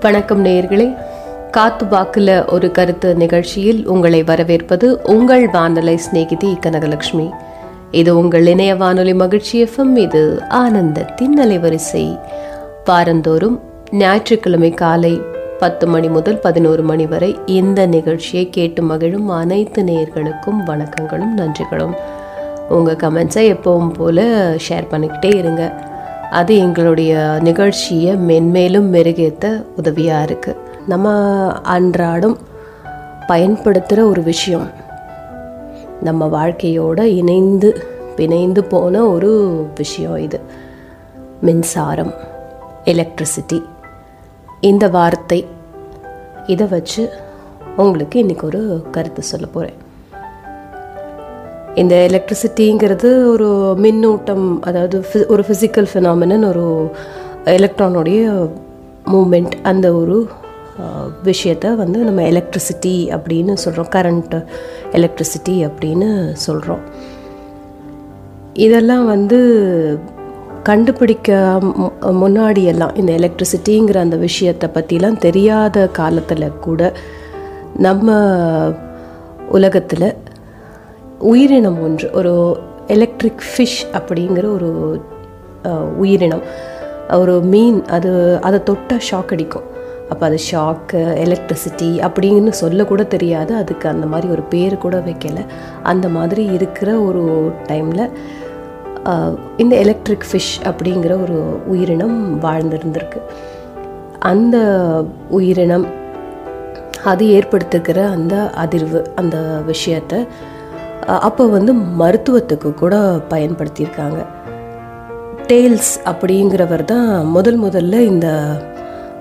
வணக்கம் நேயர்களே. காத்து வாக்குல ஒரு கருத்து நிகழ்ச்சியில் உங்களை வரவேற்பது உங்கள் வானொலி சிநேகிதி கனகலட்சுமி. இது உங்கள் இணைய வானொலி மகிழ்ச்சி எஃப்எம். இது ஆனந்தத்தின் அலைவரிசை. வாரந்தோறும் ஞாயிற்றுக்கிழமை காலை பத்து மணி முதல் பதினோரு மணி வரை இந்த நிகழ்ச்சியை கேட்டு மகிழும் அனைத்து நேயர்களுக்கும் வணக்கங்களும் நன்றிகளும். உங்கள் கமெண்ட்ஸை எப்பவும் போல் ஷேர் பண்ணிக்கிட்டே இருங்க. அது எங்களுடைய நிகழ்ச்சியை மென்மேலும் மெருகேற்ற உதவியாக இருக்குது நம்ம அன்றாடம் பயன்படுத்துகிற ஒரு விஷயம். நம்ம வாழ்க்கையோடு இணைந்து பிணைந்து போன ஒரு விஷயம் இது. மின்சாரம் எலக்ட்ரிசிட்டி இந்த வார்த்தை இதை வச்சு உங்களுக்கு இன்றைக்கி ஒரு கருத்து சொல்ல போகிறேன் இந்த எலக்ட்ரிசிட்டிங்கிறது ஒரு மின்னூட்டம் அதாவது ஒரு ஃபிசிக்கல் ஃபினாமினன் ஒரு எலக்ட்ரானுடைய மூமெண்ட் அந்த ஒரு விஷயத்தை விஷயத்த வந்து நம்ம எலக்ட்ரிசிட்டி அப்படின்னு சொல்கிறோம் கரண்ட் எலக்ட்ரிசிட்டி அப்படின்னு சொல்கிறோம் இதெல்லாம் வந்து கண்டுபிடிக்க மு- முன்னாடியெல்லாம் இந்த எலக்ட்ரிசிட்டிங்கிற அந்த விஷயத்தை பற்றிலாம் தெரியாத காலத்தில் கூட நம்ம உலகத்தில் உயிரினம் ஒன்று ஒரு எலக்ட்ரிக் ஃபிஷ் அப்படிங்கிற ஒரு உயிரினம். ஒரு மீன் அது அதை தொட்டால் ஷாக் அடிக்கும். அப்போ அது ஷாக்கு எலக்ட்ரிசிட்டி அப்படின்னு சொல்லக்கூட தெரியாது. அதுக்கு அந்த மாதிரி ஒரு பேர் கூட வைக்கலை. அந்த மாதிரி இருக்கிற ஒரு டைமில் இந்த எலக்ட்ரிக் ஃபிஷ் அப்படிங்கிற ஒரு உயிரினம் வாழ்ந்திருந்திருக்கு. அந்த உயிரினம் அது ஏற்படுத்துகிற அந்த அதிர்வு அந்த விஷயத்தை அப்போ வந்து மருத்துவத்துக்கு கூட பயன்படுத்தியிருக்காங்க. டேல்ஸ் அப்படிங்கிறவர் தான் முதல் முதல்ல இந்த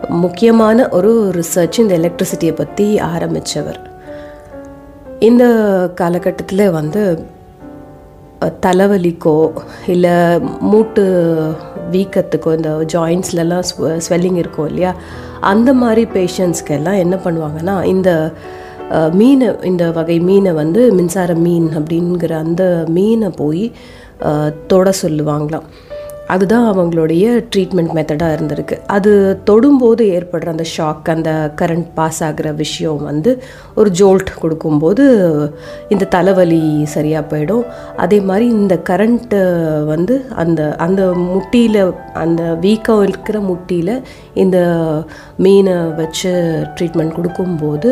முக்கியமான ஒரு ரிசர்ச் இந்த எலக்ட்ரிசிட்டியை பற்றி ஆரம்பித்தவர் இந்த காலகட்டத்தில் வந்து தலைவலிக்கோ இல்லை மூட்டு வீக்கத்துக்கோ இந்த ஜாயின்ஸ்லலாம் ஸ்வெல்லிங் இருக்கும் இல்லையா? அந்த மாதிரி பேஷண்ட்ஸ்க்கெல்லாம் என்ன பண்ணுவாங்கன்னா இந்த மீனை இந்த வகை மீனை வந்து மின்சார மீன் அப்படிங்கிற அந்த மீனை போய் தொட சொல்லுவாங்களாம். அதுதான் அவங்களுடைய ட்ரீட்மெண்ட் மெத்தடாக இருந்திருக்கு. அது தொடும்போது ஏற்படுற அந்த ஷாக் அந்த கரண்ட் பாஸ் ஆகிற விஷயம் வந்து ஒரு ஜோல்ட் கொடுக்கும்போது இந்த தலைவலி சரியாக போயிடும். அதே மாதிரி இந்த கரண்ட்டு வந்து அந்த அந்த முட்டியில் அந்த வீக்கம் இருக்கிற முட்டியில் இந்த மீனை வச்சு ட்ரீட்மெண்ட் கொடுக்கும்போது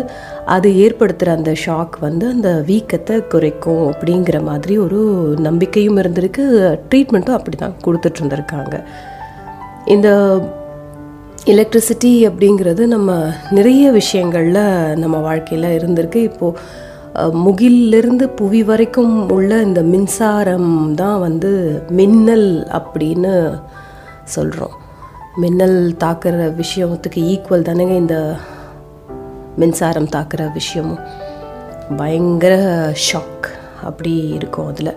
அது ஏற்படுத்துகிற அந்த ஷாக் வந்து அந்த வீக்கத்தை குறைக்கும் அப்படிங்கிற மாதிரி ஒரு நம்பிக்கையும் இருந்திருக்கு. ட்ரீட்மெண்ட்டும் அப்படி தான் கொடுத்துட்ருந்தோம் இருந்திருக்காங்க இந்த எலக்ட்ரிசிட்டி அப்படிங்கிறது நம்ம நிறைய விஷயங்களில் நம்ம வாழ்க்கையில் இருந்திருக்கு. இப்போது முகிலிருந்து புவி வரைக்கும் உள்ள இந்த மின்சாரம் தான் வந்து மின்னல் அப்படின்னு சொல்கிறோம் மின்னல் தாக்குற விஷயத்துக்கு ஈக்குவல் தானேங்க இந்த மின்சாரம் தாக்குற விஷயமும். பயங்கர ஷாக் அப்படி இருக்கும் அதில்.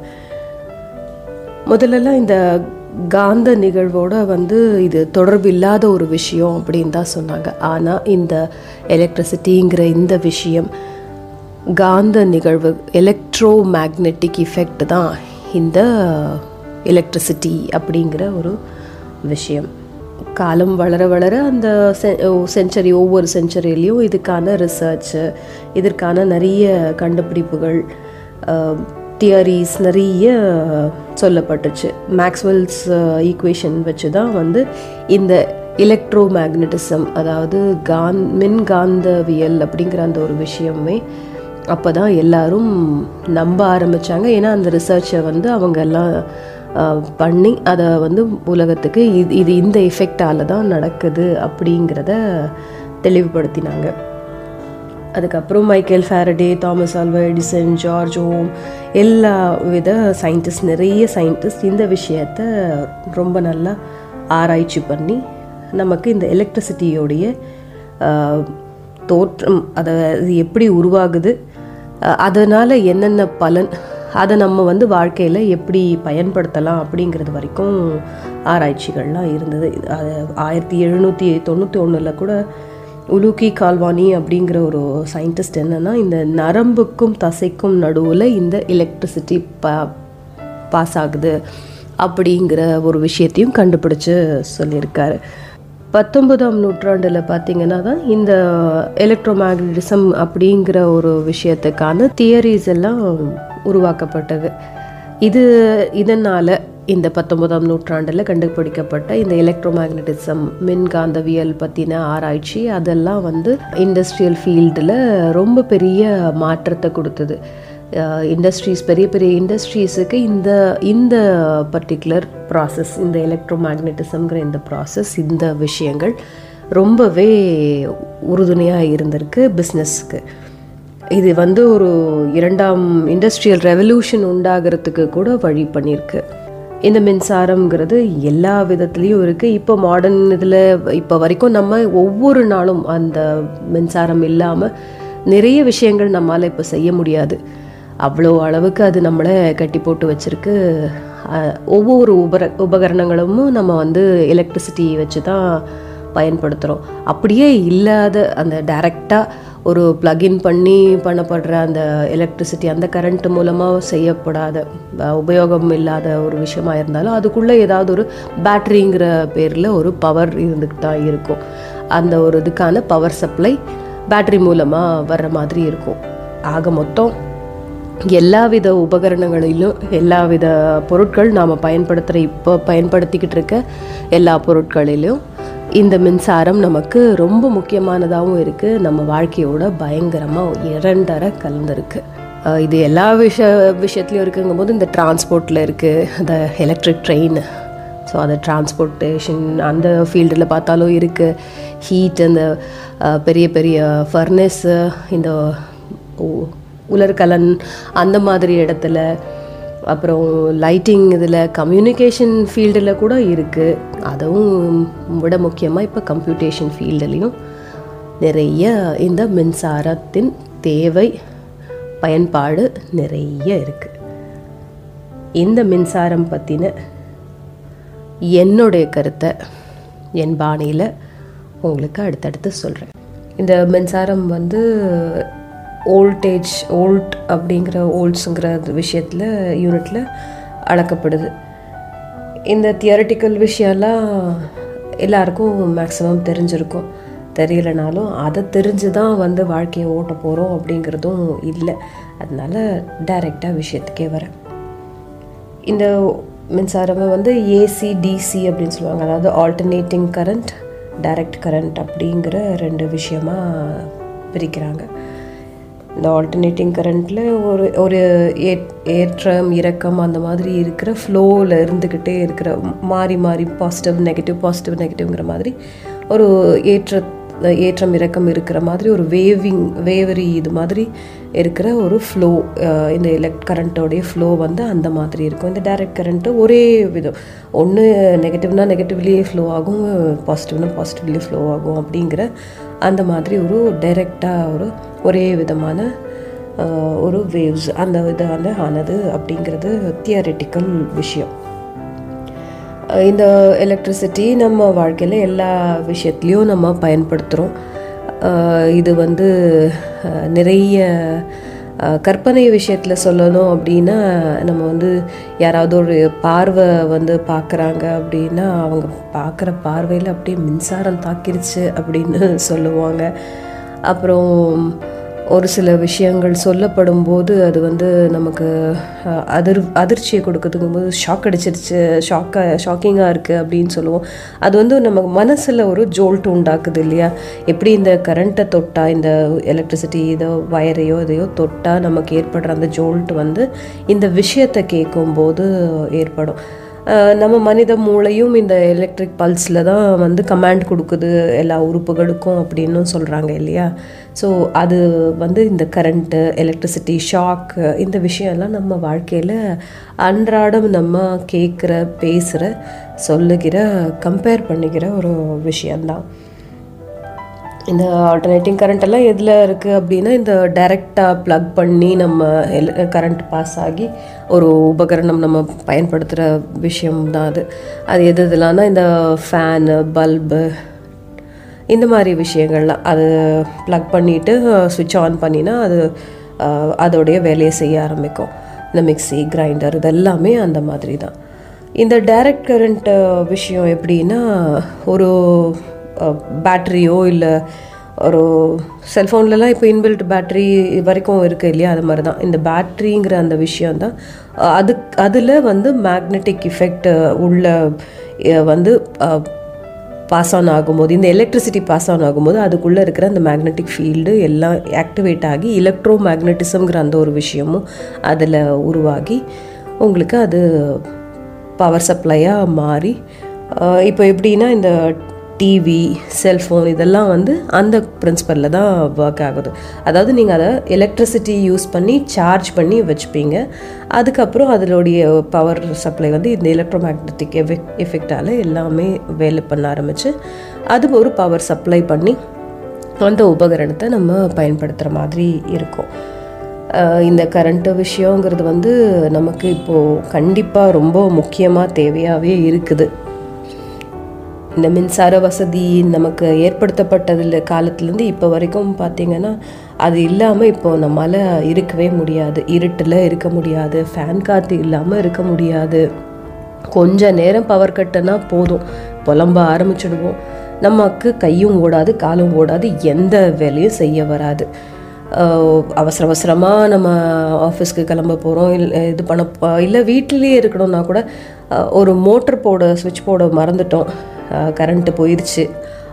முதல்லலாம் இந்த காந்த நிகழ்வோட வந்து இது தொடர்பு இல்லாத ஒரு விஷயம் அப்படின்னு தான் சொன்னாங்க. ஆனால் இந்த எலக்ட்ரிசிட்டிங்கிற இந்த விஷயம் காந்த நிகழ்வு எலக்ட்ரோ மேக்னெட்டிக் இஃபெக்ட் தான் இந்த எலக்ட்ரிசிட்டி அப்படிங்கிற ஒரு விஷயம். காலம் வளர வளர அந்த செஞ்சுரி ஒவ்வொரு செஞ்சுரியிலையும் இதுக்கான ரிசர்ச்சு இதற்கான நிறைய கண்டுபிடிப்புகள் தியரிஸ் நிறைய சொல்லப்பட்டுச்சு. மேக்ஸ்வெல்ஸ் ஈக்குவேஷன் வச்சு தான் வந்து இந்த எலக்ட்ரோ மேக்னட்டிசம் அதாவது காந்த் மின்காந்தவியல் அப்படிங்கிற அந்த ஒரு விஷயமே அப்போ தான் எல்லாரும் நம்ப ஆரம்பித்தாங்க ஏன்னா அந்த ரிசர்ச்சை வந்து அவங்க எல்லாம் பண்ணி அதை வந்து உலகத்துக்கு இது இது இந்த எஃபெக்டால தான் நடக்குது அப்படிங்கிறத தெளிவுபடுத்தினாங்க. அதுக்கப்புறம் Michael Faraday Thomas Alva Edison George Ohm எல்லா வித சயின்டிஸ்ட் நிறைய சயின்டிஸ்ட் இந்த விஷயத்த ரொம்ப நல்லா ஆராய்ச்சி பண்ணி நமக்கு இந்த எலக்ட்ரிசிட்டியோடைய தோற்றம் அதை எப்படி உருவாகுது அதனால் என்னென்ன பலன் அதை நம்ம வந்து வாழ்க்கையில் எப்படி பயன்படுத்தலாம் அப்படிங்கிறது வரைக்கும் ஆராய்ச்சிகள்லாம் இருந்தது. ஆயிரத்தி எழுநூற்றி தொண்ணூற்றி ஒன்றில் கூட உலுக்கி கால்வானி அப்படிங்கிற ஒரு சயின்டிஸ்ட் என்னென்னா இந்த நரம்புக்கும் தசைக்கும் நடுவில் இந்த எலக்ட்ரிசிட்டி பா பாஸ் ஆகுது அப்படிங்கிற ஒரு விஷயத்தையும் கண்டுபிடிச்சு சொல்லியிருக்காரு. பத்தொன்பதாம் நூற்றாண்டில் பார்த்தீங்கன்னா தான் இந்த எலக்ட்ரோமேக்னட்டிசம் அப்படிங்கிற ஒரு விஷயத்துக்கான தியரிஸ் எல்லாம் உருவாக்கப்பட்டது. இது இதனால் இந்த பத்தொன்பதாம் நூற்றாண்டில் கண்டுபிடிக்கப்பட்ட இந்த எலக்ட்ரோமேக்னட்டிசம் மின்காந்தவியல் பற்றின ஆராய்ச்சி அதெல்லாம் வந்து இண்டஸ்ட்ரியல் ஃபீல்டில் ரொம்ப பெரிய மாற்றத்தை கொடுத்தது. இண்டஸ்ட்ரீஸ் பெரிய பெரிய இண்டஸ்ட்ரீஸுக்கு இந்த இந்த பர்டிகுலர் ப்ராசஸ் இந்த எலக்ட்ரோ மேக்னட்டிசம்ங்கிற இந்த ப்ராசஸ் இந்த விஷயங்கள் ரொம்பவே உறுதுணையாக இருந்திருக்கு பிஸ்னஸ்க்கு இது வந்து ஒரு இரண்டாம் இண்டஸ்ட்ரியல் ரெவல்யூஷன் உண்டாகிறதுக்கு கூட வழி பண்ணியிருக்கு. இந்த மின்சாரம்ங்கிறது எல்லா விதத்துலேயும் இருக்குது இப்போ மாடர்ன் இதில் இப்போ வரைக்கும் நம்ம ஒவ்வொரு நாளும் அந்த மின்சாரம் இல்லாமல் நிறைய விஷயங்கள் நம்மளால் இப்போ செய்ய முடியாது. அவ்வளோ அளவுக்கு அது நம்மளை கட்டி போட்டு வச்சுருக்கு. ஒவ்வொரு உபர உபகரணங்களும் நம்ம வந்து எலக்ட்ரிசிட்டி வச்சு தான் பயன்படுத்துகிறோம் அப்படியே இல்லாத அந்த டைரெக்டாக ஒரு ப்ளக்இன் பண்ணி பண்ணப்படுற அந்த எலக்ட்ரிசிட்டி அந்த கரண்ட் மூலமாக செய்யப்படாத உபயோகம் இல்லாத ஒரு விஷயமா இருந்தாலும் அதுக்குள்ளே ஏதாவது ஒரு பேட்ரிங்கிற பேரில் ஒரு பவர் இருந்துக்கிட்டு தான் இருக்கும். அந்த ஒரு இதுக்கான பவர் சப்ளை பேட்ரி மூலமாக வர்ற மாதிரி இருக்கும். ஆக மொத்தம் எல்லா வித உபகரணங்களிலும் எல்லா வித பொருட்கள் நாம் பயன்படுத்துகிற இப்போ பயன்படுத்திக்கிட்டு இருக்க எல்லா பொருட்களிலும் இந்த மின்சாரம் நமக்கு ரொம்ப முக்கியமானதாகவும் இருக்குது நம்ம வாழ்க்கையோட பயங்கரமாக இரண்டரை கலந்துருக்கு. இது எல்லா விஷ விஷயத்துலையும் இருக்குங்கும் போது இந்த டிரான்ஸ்போர்ட்டில் இருக்குது அந்த எலக்ட்ரிக் ட்ரெயின் ஸோ அந்த டிரான்ஸ்போர்ட்டேஷன் அந்த ஃபீல்டில் பார்த்தாலும் இருக்குது ஹீட் அந்த பெரிய பெரிய ஃபர்னஸ்ஸு இந்த உலர்கலன் அந்த மாதிரி இடத்துல அப்புறம் லைட்டிங் இதில் கம்யூனிகேஷன் ஃபீல்டில் கூட இருக்குது அதுவும் விட முக்கியமாக இப்போ கம்ப்யூட்டேஷன் ஃபீல்டுலேயும் நிறைய இந்த மின்சாரத்தின் தேவை பயன்பாடு நிறைய இருக்குது இந்த மின்சாரம் பற்றின என்னுடைய கருத்தை என் பாணியில் உங்களுக்கு அடுத்தடுத்து சொல்கிறேன் இந்த மின்சாரம் வந்து ஓல்டேஜ் ஓல்ட் அப்படிங்கிற ஓல்ட்ஸுங்கிற விஷயத்தில் யூனிட்டில் அளக்கப்படுது. இந்த தியரட்டிக்கல் விஷயம்லாம் எல்லாருக்கும் மேக்ஸிமம் தெரிஞ்சிருக்கும். தெரியலனாலும் அதை தெரிஞ்சு தான் வந்து வாழ்க்கையை ஓட்ட போகிறோம் அப்படிங்கிறதும் இல்லை. அதனால் டைரெக்டாக விஷயத்துக்கே வரேன். இந்த மின்சாரமே வந்து ஏசி டிசி அப்படின்னு சொல்லுவாங்க. அதாவது ஆல்டர்னேட்டிங் கரண்ட் டைரக்ட் கரண்ட் அப்படிங்கிற ரெண்டு விஷயமாக பிரிக்கிறாங்க. இந்த ஆல்டர்னேட்டிங் கரண்ட்டில் ஒரு ஒரு ஏற்றம் இறக்கம் அந்த மாதிரி இருக்கிற ஃப்ளோவில் இருந்துக்கிட்டே இருக்கிற மாறி மாறி பாசிட்டிவ் நெகட்டிவ் பாசிட்டிவ் நெகட்டிவ்ங்கிற மாதிரி ஒரு ஏற்ற ஏற்றம் இறக்கம் இருக்கிற மாதிரி ஒரு வேவிங் வேவரி இது மாதிரி இருக்கிற ஒரு ஃப்ளோ இந்த எலக்ட் கரண்ட்டோடைய ஃப்ளோ வந்து அந்த மாதிரி இருக்கும். இந்த டைரக்ட் கரண்ட்டு ஒரே விதம். ஒன்று நெகட்டிவ்னால் நெகட்டிவ்லேயே ஃப்ளோ ஆகும் பாசிட்டிவ்னா பாசிட்டிவ்லேயே ஃப்ளோ ஆகும் அப்படிங்கிற அந்த மாதிரி ஒரு டைரெக்டாக ஒரு ஒரே விதமான ஒரு வேவ்ஸ் அந்த விதமான ஆனது அப்படிங்கிறது தியரிட்டிக்கல் விஷயம். இந்த எலக்ட்ரிசிட்டி நம்ம வாழ்க்கையில் எல்லா விஷயத்துலேயும் நம்ம பயன்படுத்துகிறோம் இது வந்து நிறைய கற்பனை விஷயத்தில் சொல்லணும் அப்படின்னா நம்ம வந்து யாராவது ஒரு பார்வை வந்து பார்க்குறாங்க அப்படின்னா அவங்க பார்க்குற பார்வையில் அப்படியே மின்சாரம் தாக்கிருச்சு அப்படின்னு சொல்லுவாங்க. அப்புறம் ஒரு சில விஷயங்கள் சொல்லப்படும் போது அது வந்து நமக்கு அதிர் அதிர்ச்சியை கொடுக்கறதுக்கும் போது ஷாக் அடிச்சிருச்சு ஷாக்காக ஷாக்கிங்காக இருக்குது அப்படின்னு சொல்லுவோம். அது வந்து நம்ம மனசில் ஒரு ஜோல்ட் உண்டாக்குது இல்லையா? எப்படி இந்த கரண்ட்டை தொட்டால் இந்த எலக்ட்ரிசிட்டி இதோ வயரையோ இதையோ தொட்டால் நமக்கு ஏற்படுற அந்த ஜோல்ட் வந்து இந்த விஷயத்தை கேட்கும்போது ஏற்படும். நம்ம மனித மூளையும் இந்த எலக்ட்ரிக் பல்ஸில் தான் வந்து கமாண்ட் கொடுக்குது எல்லா உறுப்புகளுக்கும் அப்படின்னு சொல்கிறாங்க இல்லையா? ஸோ அது வந்து இந்த கரண்ட்டு எலக்ட்ரிசிட்டி ஷாக் இந்த விஷயம்லாம் நம்ம வாழ்க்கையில் அன்றாடம் நம்ம கேட்குற பேசுகிற சொல்லுகிற கம்பேர் பண்ணிக்கிற ஒரு விஷயந்தான் இந்த ஆல்டர்னேட்டிங் கரண்ட் எல்லாம் எதில் இருக்குது அப்படின்னா இந்த டைரெக்டாக ப்ளக் பண்ணி நம்ம எல் கரண்ட் பாஸ் ஆகி ஒரு உபகரணம் நம்ம பயன்படுத்துகிற விஷயம் தான் அது. அது எது இதெல்லாம்னா இந்த ஃபேனு பல்பு இந்த மாதிரி விஷயங்கள்லாம். அது ப்ளக் பண்ணிவிட்டு சுவிட்ச் ஆன் பண்ணினா அது அதோடைய வேலையை செய்ய ஆரம்பிக்கும். இந்த மிக்சி கிரைண்டர் இதெல்லாமே அந்த மாதிரி தான் இந்த டைரக்ட் கரண்ட் விஷயம் எப்படின்னா ஒரு பேட்ரியோ இல்லை ஒரு செல்ஃபோன்லலாம் இப்போ இன்பில்ட் பேட்ரி வரைக்கும் இருக்குது இல்லையா? அது மாதிரி தான் இந்த பேட்ரிங்கிற அந்த விஷயம் தான் அது அதில் வந்து மேக்னெட்டிக் இஃபெக்ட் உள்ள வந்து பாஸ் ஆன் ஆகும்போது இந்த எலக்ட்ரிசிட்டி பாஸ் ஆன் ஆகும்போது அதுக்குள்ளே இருக்கிற அந்த மேக்னெட்டிக் ஃபீல்டு எல்லாம் ஆக்டிவேட் ஆகி எலக்ட்ரோ மேக்னட்டிசம்ங்கிற அந்த ஒரு விஷயமும் அதில் உருவாகி உங்களுக்கு அது பவர் சப்ளையாக மாறி இப்போ எப்படின்னா இந்த டிவி செல்ஃபோன் இதெல்லாம் வந்து அந்த பிரின்சிபலில் தான் ஒர்க் ஆகுது. அதாவது நீங்கள் அதை எலக்ட்ரிசிட்டி யூஸ் பண்ணி சார்ஜ் பண்ணி வச்சுப்பீங்க. அதுக்கப்புறம் அதனுடைய பவர் சப்ளை வந்து இந்த எலக்ட்ரோ மேக்னட்டிக் எஃபெக்ட் எஃபெக்டால் எல்லாமே வேலை பண்ண ஆரம்பிச்சு அது ஒரு பவர் சப்ளை பண்ணி அந்த உபகரணத்தை நம்ம பயன்படுத்துகிற மாதிரி இருக்கும். இந்த கரண்ட்டு விஷயங்கிறது வந்து நமக்கு இப்போது கண்டிப்பாக ரொம்ப முக்கியமாக தேவையாகவே இருக்குது. இந்த மின்சார வசதி நமக்கு ஏற்படுத்தப்பட்டதில் காலத்துலேருந்து இப்போ வரைக்கும் பார்த்தீங்கன்னா அது இல்லாமல் இப்போ நம்மளால் இருக்கவே முடியாது. இருட்டில் இருக்க முடியாது. ஃபேன் காற்று இல்லாமல் இருக்க முடியாது. கொஞ்ச நேரம் பவர் கட்டுனா போதும். புலம்ப ஆரம்பிச்சிடுவோம். நமக்கு கையும் ஓடாது காலும் ஓடாது எந்த வேலையும் செய்ய வராது. அவசர அவசரமாக நம்ம ஆஃபீஸ்க்கு கிளம்ப போகிறோம் இல்லை இது பண்ண இல்லை வீட்டிலேயே இருக்கணும்னா கூட ஒரு மோட்டர் போட சுவிட்ச் போட மறந்துட்டோம். கரண்ட்டு போயிடுச்சு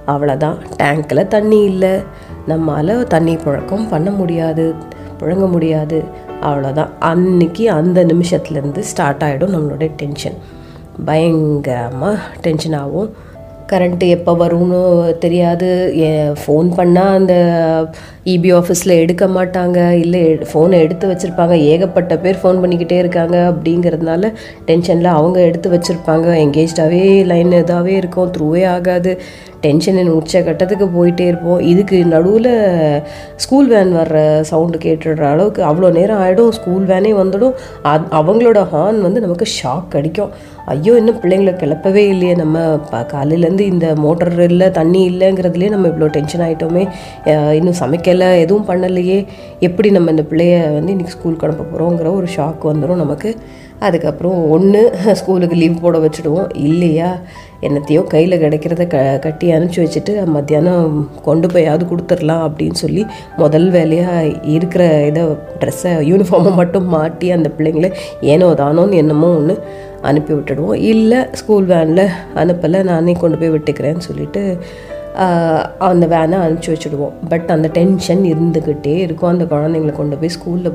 அவ்வளோதான் டேங்க்கில் தண்ணி இல்லை. நம்மால் தண்ணி புழக்கம் பண்ண முடியாது. புழங்க முடியாது. அவ்வளோதான் அன்னைக்கு அந்த நிமிஷத்துலேருந்து ஸ்டார்ட் ஆகிடும் நம்மளுடைய டென்ஷன் பயங்கரமாக டென்ஷன் ஆகும். கரண்ட்டு எப்போ வரும்னு தெரியாது. ஃபோன் பண்ணால் அந்த இபி ஆஃபீஸில் எடுக்க மாட்டாங்க. இல்லை ஃபோனை எடுத்து வச்சுருப்பாங்க. ஏகப்பட்ட பேர் ஃபோன் பண்ணிக்கிட்டே இருக்காங்க. அப்படிங்கிறதுனால டென்ஷனில் அவங்க எடுத்து வச்சுருப்பாங்க. எங்கேஜ்டாகவே லைன் இதாகவே இருக்கும். த்ரூவே ஆகாது. டென்ஷன் உச்ச கட்டத்துக்கு போயிட்டே இருப்போம். இதுக்கு நடுவில் ஸ்கூல் வேன் வர்ற சவுண்டு கேட்டுடுற அளவுக்கு அவ்வளோ நேரம் ஆகிடும் ஸ்கூல் வேனே வந்துடும். அவங்களோட ஹார்ன் வந்து நமக்கு ஷாக் அடிக்கும். ஐயோ இன்னும் பிள்ளைங்களை கிளப்பவே இல்லையே. நம்ம ப காலையிலேருந்து இந்த மோட்டர் இல்லை தண்ணி இல்லைங்கிறதுலேயே நம்ம இவ்வளோ டென்ஷன் ஆகிட்டோமே இன்னும் சமைக்கலை எதுவும் பண்ணலையே. எப்படி நம்ம இந்த பிள்ளைய வந்து இன்றைக்கி ஸ்கூலுக்கு அனுப்ப போகிறோங்கிற ஒரு ஷாக் வந்துடும் நமக்கு. அதுக்கப்புறம் ஒன்று ஸ்கூலுக்கு லீவ் போட வச்சுடுவோம். இல்லையா? என்னத்தையோ கையில் கிடைக்கிறத க கட்டி அனுப்பிச்சி வச்சுட்டு மத்தியானம் கொண்டு போயாவது கொடுத்துடலாம் அப்படின்னு சொல்லி முதல் வேலையாக இருக்கிற இதை ட்ரெஸ்ஸை யூனிஃபார்மை மட்டும் மாட்டி அந்த பிள்ளைங்கள ஏனோ தானோன்னு என்னமோ ஒன்று அனுப்பி விட்டுடுவோம் இல்லை ஸ்கூல் வேனில் அனுப்பலை நானே கொண்டு போய் விட்டுக்கிறேன்னு சொல்லிட்டு அந்த வேனை அனுப்பிச்சி வச்சுடுவோம். பட் அந்த டென்ஷன் இருந்துக்கிட்டே இருக்கும். அந்த குழந்தைங்களை கொண்டு போய் ஸ்கூலில்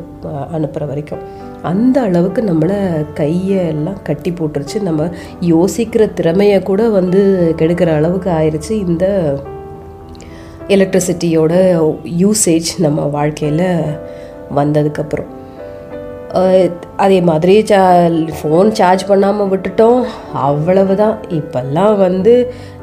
அனுப்புகிற வரைக்கும். அந்த அளவுக்கு நம்மளை கையை எல்லாம் கட்டி போட்டுருச்சு. நம்ம யோசிக்கிற திறமையை கூட வந்து கெடுக்கிற அளவுக்கு ஆயிடுச்சு இந்த எலக்ட்ரிசிட்டியோட யூசேஜ் நம்ம வாழ்க்கையில் வந்ததுக்கப்புறம். அதே மாதிரி சா ஃபோன் சார்ஜ் பண்ணாமல் விட்டுட்டோம். அவ்வளவு தான் இப்போல்லாம் வந்து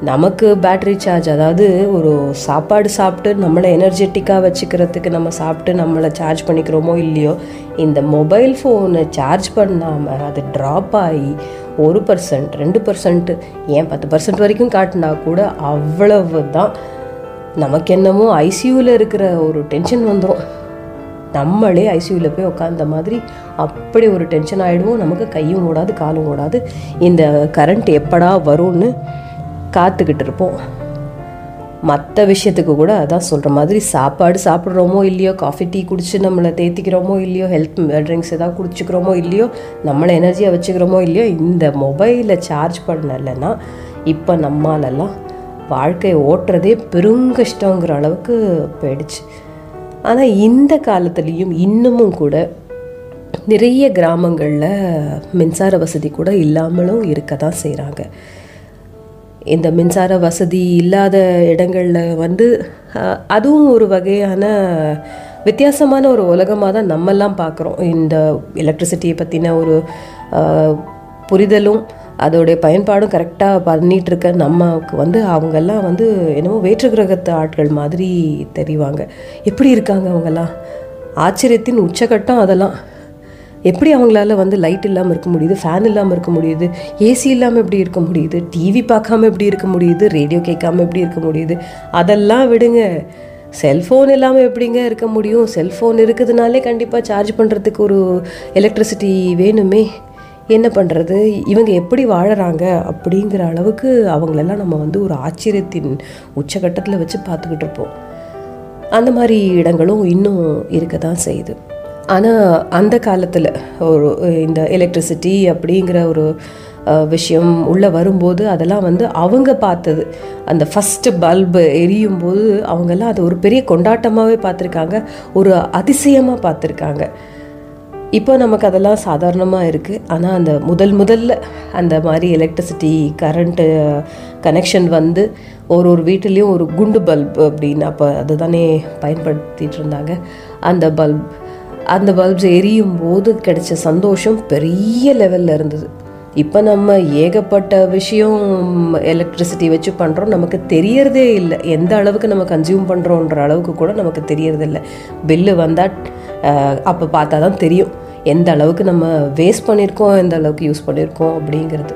நமக்கு பேட்டரி சார்ஜ் அதாவது ஒரு சாப்பாடு சாப்பிட்டு நம்மளை எனர்ஜெட்டிக்காக வச்சுக்கிறதுக்கு நம்ம சாப்பிட்டு நம்மளை சார்ஜ் பண்ணிக்கிறோமோ இல்லையோ இந்த மொபைல் ஃபோனை சார்ஜ் பண்ணாமல் அது ட்ராப் ஆகி ஒரு பர்சன்ட் ரெண்டு பர்சன்ட்டு ஏன் பத்து பர்சன்ட் வரைக்கும் காட்டினா கூட அவ்வளவு தான் நமக்கு என்னமோ ஐசியூவில் இருக்கிற ஒரு டென்ஷன் வந்துடும் நம்மளே ஐசியூவில் போய் உட்காந்த மாதிரி அப்படி ஒரு டென்ஷன் ஆகிடுவோம் நமக்கு கையும் ஓடாது காலும் ஓடாது. இந்த கரண்ட் எப்படா வரும்னு காத்துக்கிட்டு இருப்போம். மற்ற விஷயத்துக்கு கூட அதான் சொல்கிற மாதிரி சாப்பாடு சாப்பிட்றோமோ இல்லையோ காஃபி டீ குடிச்சு நம்மளை தேத்திக்கிறோமோ இல்லையோ ஹெல்த் ட்ரிங்க்ஸ் ஏதாவது குடிச்சிக்கிறோமோ இல்லையோ நம்மளை எனர்ஜியாக வச்சுக்கிறோமோ இல்லையோ இந்த மொபைலில் சார்ஜ் பண்ணலைன்னா இப்போ நம்மாலெல்லாம் வாழ்க்கையை ஓட்டுறதே பெருங்கஷ்டங்கிற அளவுக்கு போயிடுச்சு. ஆனால் இந்த காலத்துலேயும் இன்னமும் கூட நிறைய கிராமங்களில் மின்சார வசதி கூட இல்லாமலும் இருக்க தான் செய்கிறாங்க இந்த மின்சார வசதி இல்லாத இடங்களில் வந்து அதுவும் ஒரு வகையான வித்தியாசமான ஒரு உலகமாக தான் நம்மெல்லாம் பார்க்குறோம் இந்த எலக்ட்ரிசிட்டியை பற்றின ஒரு புரிதலும் அதோடைய பயன்பாடும் கரெக்டாக பண்ணிகிட்ருக்க இருக்க நமக்கு வந்து அவங்கெல்லாம் வந்து என்னமோ வேற்று கிரகத்து ஆட்கள் மாதிரி தெரிவாங்க. எப்படி இருக்காங்க அவங்கெல்லாம்? ஆச்சரியத்தின் உச்சகட்டம் அதெல்லாம். எப்படி அவங்களால வந்து லைட் இல்லாமல் இருக்க முடியுது ஃபேன் இல்லாமல் இருக்க முடியுது ஏசி இல்லாமல் எப்படி இருக்க முடியுது டிவி பார்க்காம எப்படி இருக்க முடியுது ரேடியோ கேட்காம எப்படி இருக்க முடியுது அதெல்லாம் விடுங்க. செல்ஃபோன் இல்லாமல் எப்படிங்க இருக்க முடியும்? செல்ஃபோன் இருக்குதுனாலே கண்டிப்பாக சார்ஜ் பண்ணுறதுக்கு ஒரு எலக்ட்ரிசிட்டி வேணுமே. என்ன பண்ணுறது இவங்க எப்படி வாழறாங்க? அப்படிங்கிற அளவுக்கு அவங்களெல்லாம் நம்ம வந்து ஒரு ஆச்சரியத்தின் உச்சகட்டத்தில் வச்சு பார்த்துக்கிட்டு இருப்போம். அந்த மாதிரி இடங்களும் இன்னும் இருக்க தான் செய்யுது. ஆனால் அந்த காலத்தில் ஒரு இந்த எலக்ட்ரிசிட்டி அப்படிங்கிற ஒரு விஷயம் உள்ளே வரும்போது அதெல்லாம் வந்து அவங்க பார்த்தது. அந்த ஃபஸ்ட்டு பல்பு எரியும் போது அவங்கெல்லாம் அதை ஒரு பெரிய கொண்டாட்டமாகவே பார்த்துருக்காங்க. ஒரு அதிசயமாக பார்த்துருக்காங்க. இப்போ நமக்கு அதெல்லாம் சாதாரணமாக இருக்குது ஆனால் அந்த முதல் முதல்ல அந்த மாதிரி எலக்ட்ரிசிட்டி கரண்ட்டு கனெக்ஷன் வந்து ஒரு ஒரு வீட்டிலையும் ஒரு குண்டு பல்ப் அப்படின்னு அப்போ அதுதானே பயன்படுத்திகிட்டு இருந்தாங்க. அந்த பல்ப் அந்த பல்ப்ஸ் எரியும் போது கிடைச்ச சந்தோஷம் பெரிய லெவலில் இருந்தது. இப்போ நம்ம ஏகப்பட்ட விஷயம் எலக்ட்ரிசிட்டி வச்சு பண்ணுறோம் நமக்கு தெரியறதே இல்லை. எந்த அளவுக்கு நம்ம கன்சியூம் பண்ணுறோன்ற அளவுக்கு கூட நமக்கு தெரியறதில்ல. பில்லு வந்தால் அப்போ பார்த்தா தான் தெரியும். எந்த அளவுக்கு நம்ம வேஸ்ட் பண்ணியிருக்கோம் எந்த அளவுக்கு யூஸ் பண்ணியிருக்கோம் அப்படிங்கிறது.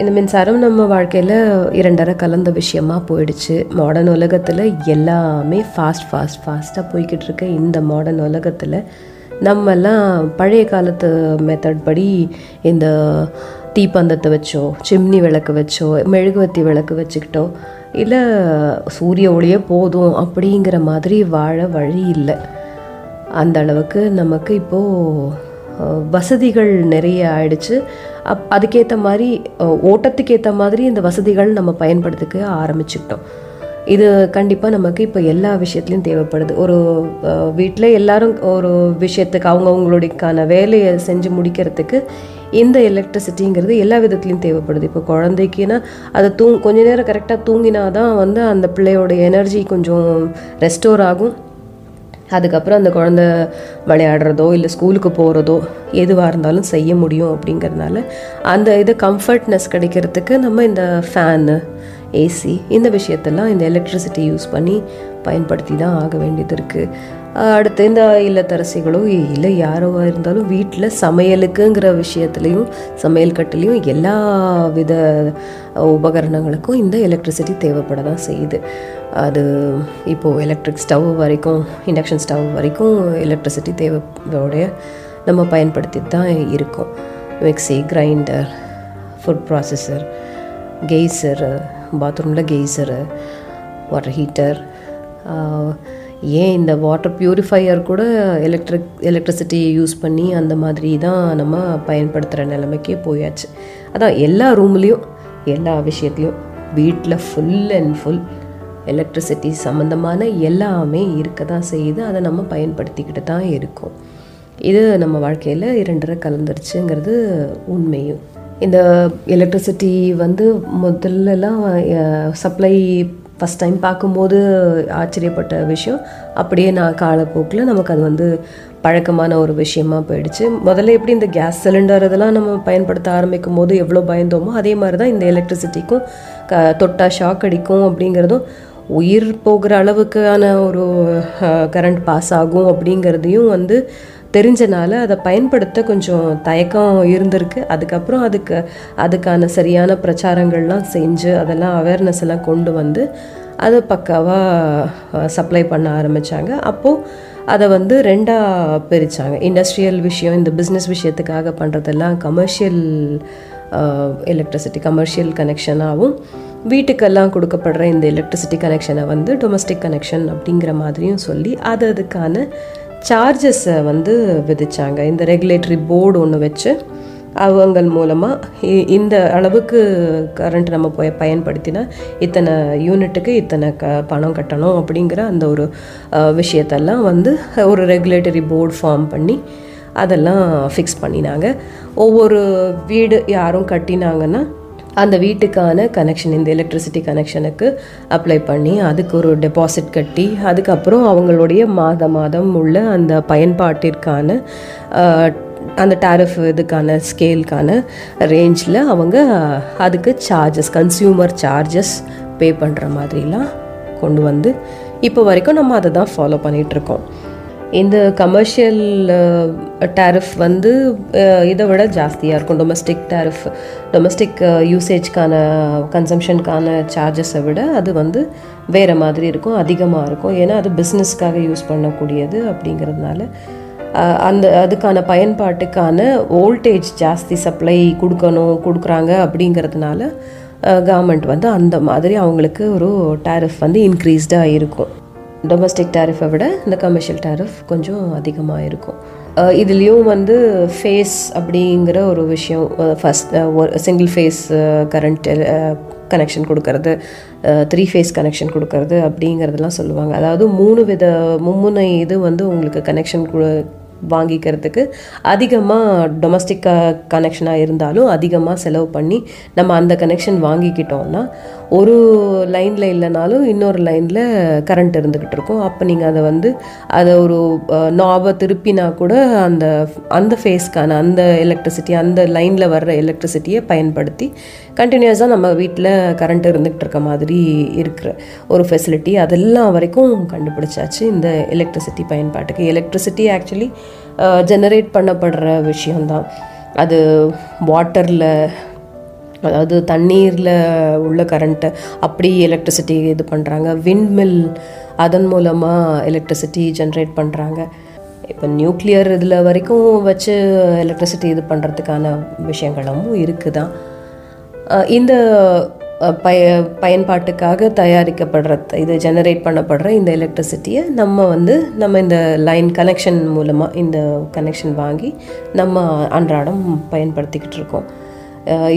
இந்த மின்சாரம் நம்ம வாழ்க்கையில் இரண்டரை கலந்த விஷயமா போயிடுச்சு. மாடர்ன் உலகத்தில் எல்லாமே ஃபாஸ்ட் ஃபாஸ்ட் ஃபாஸ்ட்டாக போய்கிட்டு இருக்க. இந்த மாடர்ன் உலகத்தில் நம்மெல்லாம் பழைய காலத்து மெத்தட் படி இந்த தீப்பந்தத்தை வச்சோ சிம்னி விளக்கு வச்சோ மெழுகுவத்தி விளக்கு வச்சுக்கிட்டோ இல்லை சூரிய ஒளியே போதும் அப்படிங்கிற மாதிரி வாழ வழி இல்லை. அந்த அளவுக்கு நமக்கு இப்போது வசதிகள் நிறைய ஆயிடுச்சு. அப் அதுக்கேற்ற மாதிரி ஓட்டத்துக்கு ஏற்ற மாதிரி இந்த வசதிகள் நம்ம பயன்படுத்திக்க ஆரம்பிச்சுக்கிட்டோம். இது கண்டிப்பாக நமக்கு இப்போ எல்லா விஷயத்துலையும் தேவைப்படுது. ஒரு வீட்டில் எல்லாரும் ஒரு விஷயத்துக்கு அவங்கவுங்களுடையக்கான வேலையை செஞ்சு முடிக்கிறதுக்கு இந்த எலக்ட்ரிசிட்டிங்கிறது எல்லா விதத்துலையும் தேவைப்படுது. இப்போ குழந்தைக்குன்னா அதை தூங் கொஞ்ச நேரம் கரெக்டாக தூங்கினா தான் வந்து அந்த பிள்ளையோட எனர்ஜி கொஞ்சம் ரெஸ்டோர் ஆகும். அதுக்கப்புறம் அந்த குழந்த விளையாடுறதோ இல்லை ஸ்கூலுக்கு போகிறதோ எதுவாக இருந்தாலும் செய்ய முடியும் அப்படிங்கிறதுனால அந்த இது கம்ஃபர்ட்னஸ் கிடைக்கிறதுக்கு நம்ம இந்த ஃபேனு ஏசி இந்த விஷயத்தெல்லாம் இந்த எலக்ட்ரிசிட்டி யூஸ் பண்ணி பயன்படுத்தி தான் ஆக வேண்டியது இருக்குது அடுத்து இந்த இல்லத்தரசிகளோ இல்லை யாரோ இருந்தாலும் வீட்டில் சமையலுக்குங்கிற விஷயத்துலையும் சமையல் கட்டுலேயும் எல்லா வித உபகரணங்களுக்கும் இந்த எலக்ட்ரிசிட்டி தேவைப்பட தான் செய்யுது. அது இப்போது எலக்ட்ரிக் ஸ்டவ் வரைக்கும் இண்டக்ஷன் ஸ்டவ் வரைக்கும் எலக்ட்ரிசிட்டி தேவையோடைய நம்ம பயன்படுத்திட்டு தான் இருக்கோம். Mixie grinder food processor geyser பாத்ரூமில் கெய்சரு வாட்டர் ஹீட்டர் ஏன் இந்த வாட்டர் ப்யூரிஃபையர் கூட எலக்ட்ரிக் எலக்ட்ரிசிட்டி யூஸ் பண்ணி அந்த மாதிரி தான் நம்ம பயன்படுத்துகிற நிலைமைக்கே போயாச்சு. அதான் எல்லா ரூம்லேயும் எல்லா விஷயத்துலையும் வீட்டில் ஃபுல் அண்ட் ஃபுல் எலக்ட்ரிசிட்டி சம்மந்தமான எல்லாமே இருக்க தான் செய்யுது. அதை நம்ம பயன்படுத்திக்கிட்டு தான் இருக்கோம். இது நம்ம வாழ்க்கையில் இரண்டரை கலந்துருச்சுங்கிறது உண்மையும். இந்த எலக்ட்ரிசிட்டி வந்து முதல்லலாம் சப்ளை ஃபஸ்ட் டைம் பார்க்கும்போது ஆச்சரியப்பட்ட விஷயம். அப்படியே நான் காலப்போக்கில் நமக்கு அது வந்து பழக்கமான ஒரு விஷயமா போயிடுச்சு. முதல்ல எப்படி இந்த கேஸ் சிலிண்டர் இதெல்லாம் நம்ம பயன்படுத்த ஆரம்பிக்கும் போது எவ்வளோ பயந்தோமோ அதே மாதிரி தான் இந்த எலக்ட்ரிசிட்டிக்கும் க தொட்டா ஷாக் அடிக்கும் அப்படிங்கிறதும் உயிர் போகிற அளவுக்கான ஒரு கரண்ட் பாஸ் ஆகும் அப்படிங்கிறதையும் வந்து தெரிஞ்சனால அதை பயன்படுத்த கொஞ்சம் தயக்கம் இருந்திருக்கு. அதுக்கப்புறம் அதுக்கு அதுக்கான சரியான பிரச்சாரங்கள்லாம் செஞ்சு அதெல்லாம் அவேர்னஸ் எல்லாம் கொண்டு வந்து அதை பக்காவாக சப்ளை பண்ண ஆரம்பித்தாங்க அப்போது அதை வந்து ரெண்டாக பிரித்தாங்க இண்டஸ்ட்ரியல் விஷயம் இந்த பிஸ்னஸ் விஷயத்துக்காக பண்ணுறதெல்லாம் கமர்ஷியல் எலக்ட்ரிசிட்டி கமர்ஷியல் கனெக்ஷனாகவும் வீட்டுக்கெல்லாம் கொடுக்கப்படுற இந்த எலக்ட்ரிசிட்டி கனெக்ஷனை வந்து டொமஸ்டிக் கனெக்ஷன் அப்படிங்கிற மாதிரியும் சொல்லி அது அதுக்கான சார்ஜஸை வந்து விதித்தாங்க இந்த ரெகுலேட்டரி போர்டு ஒன்று வச்சு அவங்கள் மூலமாக இந்த அளவுக்கு கரண்ட் நம்ம போய் பயன்படுத்தினா இத்தனை யூனிட்டுக்கு இத்தனை க பணம் கட்டணும் அப்படிங்கிற அந்த ஒரு விஷயத்தெல்லாம் வந்து ஒரு ரெகுலேட்டரி போர்டு ஃபார்ம் பண்ணி அதெல்லாம் ஃபிக்ஸ் பண்ணினாங்க. ஒவ்வொரு வீடு யாரும் கட்டினாங்கன்னா அந்த வீட்டுக்கான கனெக்ஷன் இந்த எலக்ட்ரிசிட்டி கனெக்ஷனுக்கு அப்ளை பண்ணி அதுக்கு ஒரு டெபாசிட் கட்டி அதுக்கப்புறம் அவங்களுடைய மாத மாதம் உள்ள அந்த பயன்பாட்டிற்கான அந்த டேரிஃப் இதுக்கான ஸ்கேலுக்கான ரேஞ்சில் அவங்க அதுக்கு சார்ஜஸ் கன்சியூமர் சார்ஜஸ் பே பண்ணுற மாதிரிலாம் கொண்டு வந்து இப்போ வரைக்கும் நம்ம அதை தான் ஃபாலோ பண்ணிகிட்ருக்கோம் இந்த கமர்ஷியல் டேரிஃப் uh, வந்து uh, இதை விட ஜாஸ்தியாக இருக்கும். டொமஸ்டிக் டேரிஃப் டொமஸ்டிக் யூசேஜ்க்கான கன்சம்ஷனுக்கான சார்ஜஸை விட அது வந்து வேறு மாதிரி இருக்கும் அதிகமாக இருக்கும். ஏன்னா அது பிஸ்னஸ்க்காக யூஸ் பண்ணக்கூடியது அப்படிங்கிறதுனால. அந்த அதுக்கான பயன்பாட்டுக்கான வோல்டேஜ் ஜாஸ்தி சப்ளை கொடுக்கணும் கொடுக்குறாங்க அப்படிங்கிறதுனால கவர்மெண்ட் வந்து அந்த மாதிரி அவங்களுக்கு ஒரு டேரிஃப் வந்து இன்க்ரீஸ்டாக இருக்கும். டொமஸ்டிக் டேரிஃபை விட இந்த கமர்ஷியல் டேரிஃப் கொஞ்சம் அதிகமாக இருக்கும். இதுலேயும் வந்து ஃபேஸ் அப்படிங்கிற ஒரு விஷயம் ஃபஸ்ட் ஒரு சிங்கிள் ஃபேஸ் கரண்ட் கனெக்ஷன் கொடுக்கறது த்ரீ ஃபேஸ் கனெக்ஷன் கொடுக்கறது அப்படிங்கிறதெல்லாம் சொல்லுவாங்க. அதாவது மூணு வித மும்முனை இது வந்து உங்களுக்கு கனெக்ஷன் வாங்கிக்கிறதுக்கு அதிகமாக டொமஸ்டிக் கனெக்ஷனாக இருந்தாலும் அதிகமாக செலவு பண்ணி நம்ம அந்த கனெக்ஷன் வாங்கிக்கிட்டோம்னா ஒரு லைனில் இல்லைனாலும் இன்னொரு லைனில் கரண்ட் இருந்துக்கிட்டு இருக்கும். அப்போ நீங்கள் அதை வந்து அதை ஒரு நாபை திருப்பினா கூட அந்த அந்த ஃபேஸ்க்கான அந்த எலக்ட்ரிசிட்டி அந்த லைனில் வர்ற எலக்ட்ரிசிட்டியை பயன்படுத்தி கண்டினியூஸாக நம்ம வீட்டில் கரண்ட் இருந்துக்கிட்டு இருக்க மாதிரி இருக்கிற ஒரு ஃபெசிலிட்டி அதெல்லாம் வரைக்கும் கண்டுபிடிச்சாச்சு இந்த எலக்ட்ரிசிட்டி பயன்பாட்டுக்கு. எலக்ட்ரிசிட்டி ஆக்சுவலி ஜெனரேட் பண்ணப்படுற விஷயந்தான் அது வாட்டரில் அதாவது தண்ணீரில் உள்ள கரண்ட்டை அப்படி எலக்ட்ரிசிட்டி இது பண்ணுறாங்க விண்ட்மில் அதன் மூலமாக எலக்ட்ரிசிட்டி ஜென்ரேட் பண்ணுறாங்க இப்போ நியூக்ளியர் இதில் வரைக்கும் வச்சு எலக்ட்ரிசிட்டி இது பண்ணுறதுக்கான விஷயங்களும் இருக்குதான். இந்த பய பயன்பாட்டுக்காக தயாரிக்கப்படுற இது ஜெனரேட் பண்ணப்படுற இந்த எலக்ட்ரிசிட்டியை நம்ம வந்து நம்ம இந்த லைன் கனெக்ஷன் மூலமாக இந்த கனெக்ஷன் வாங்கி நம்ம அன்றாடம் பயன்படுத்திக்கிட்டு இருக்கோம்.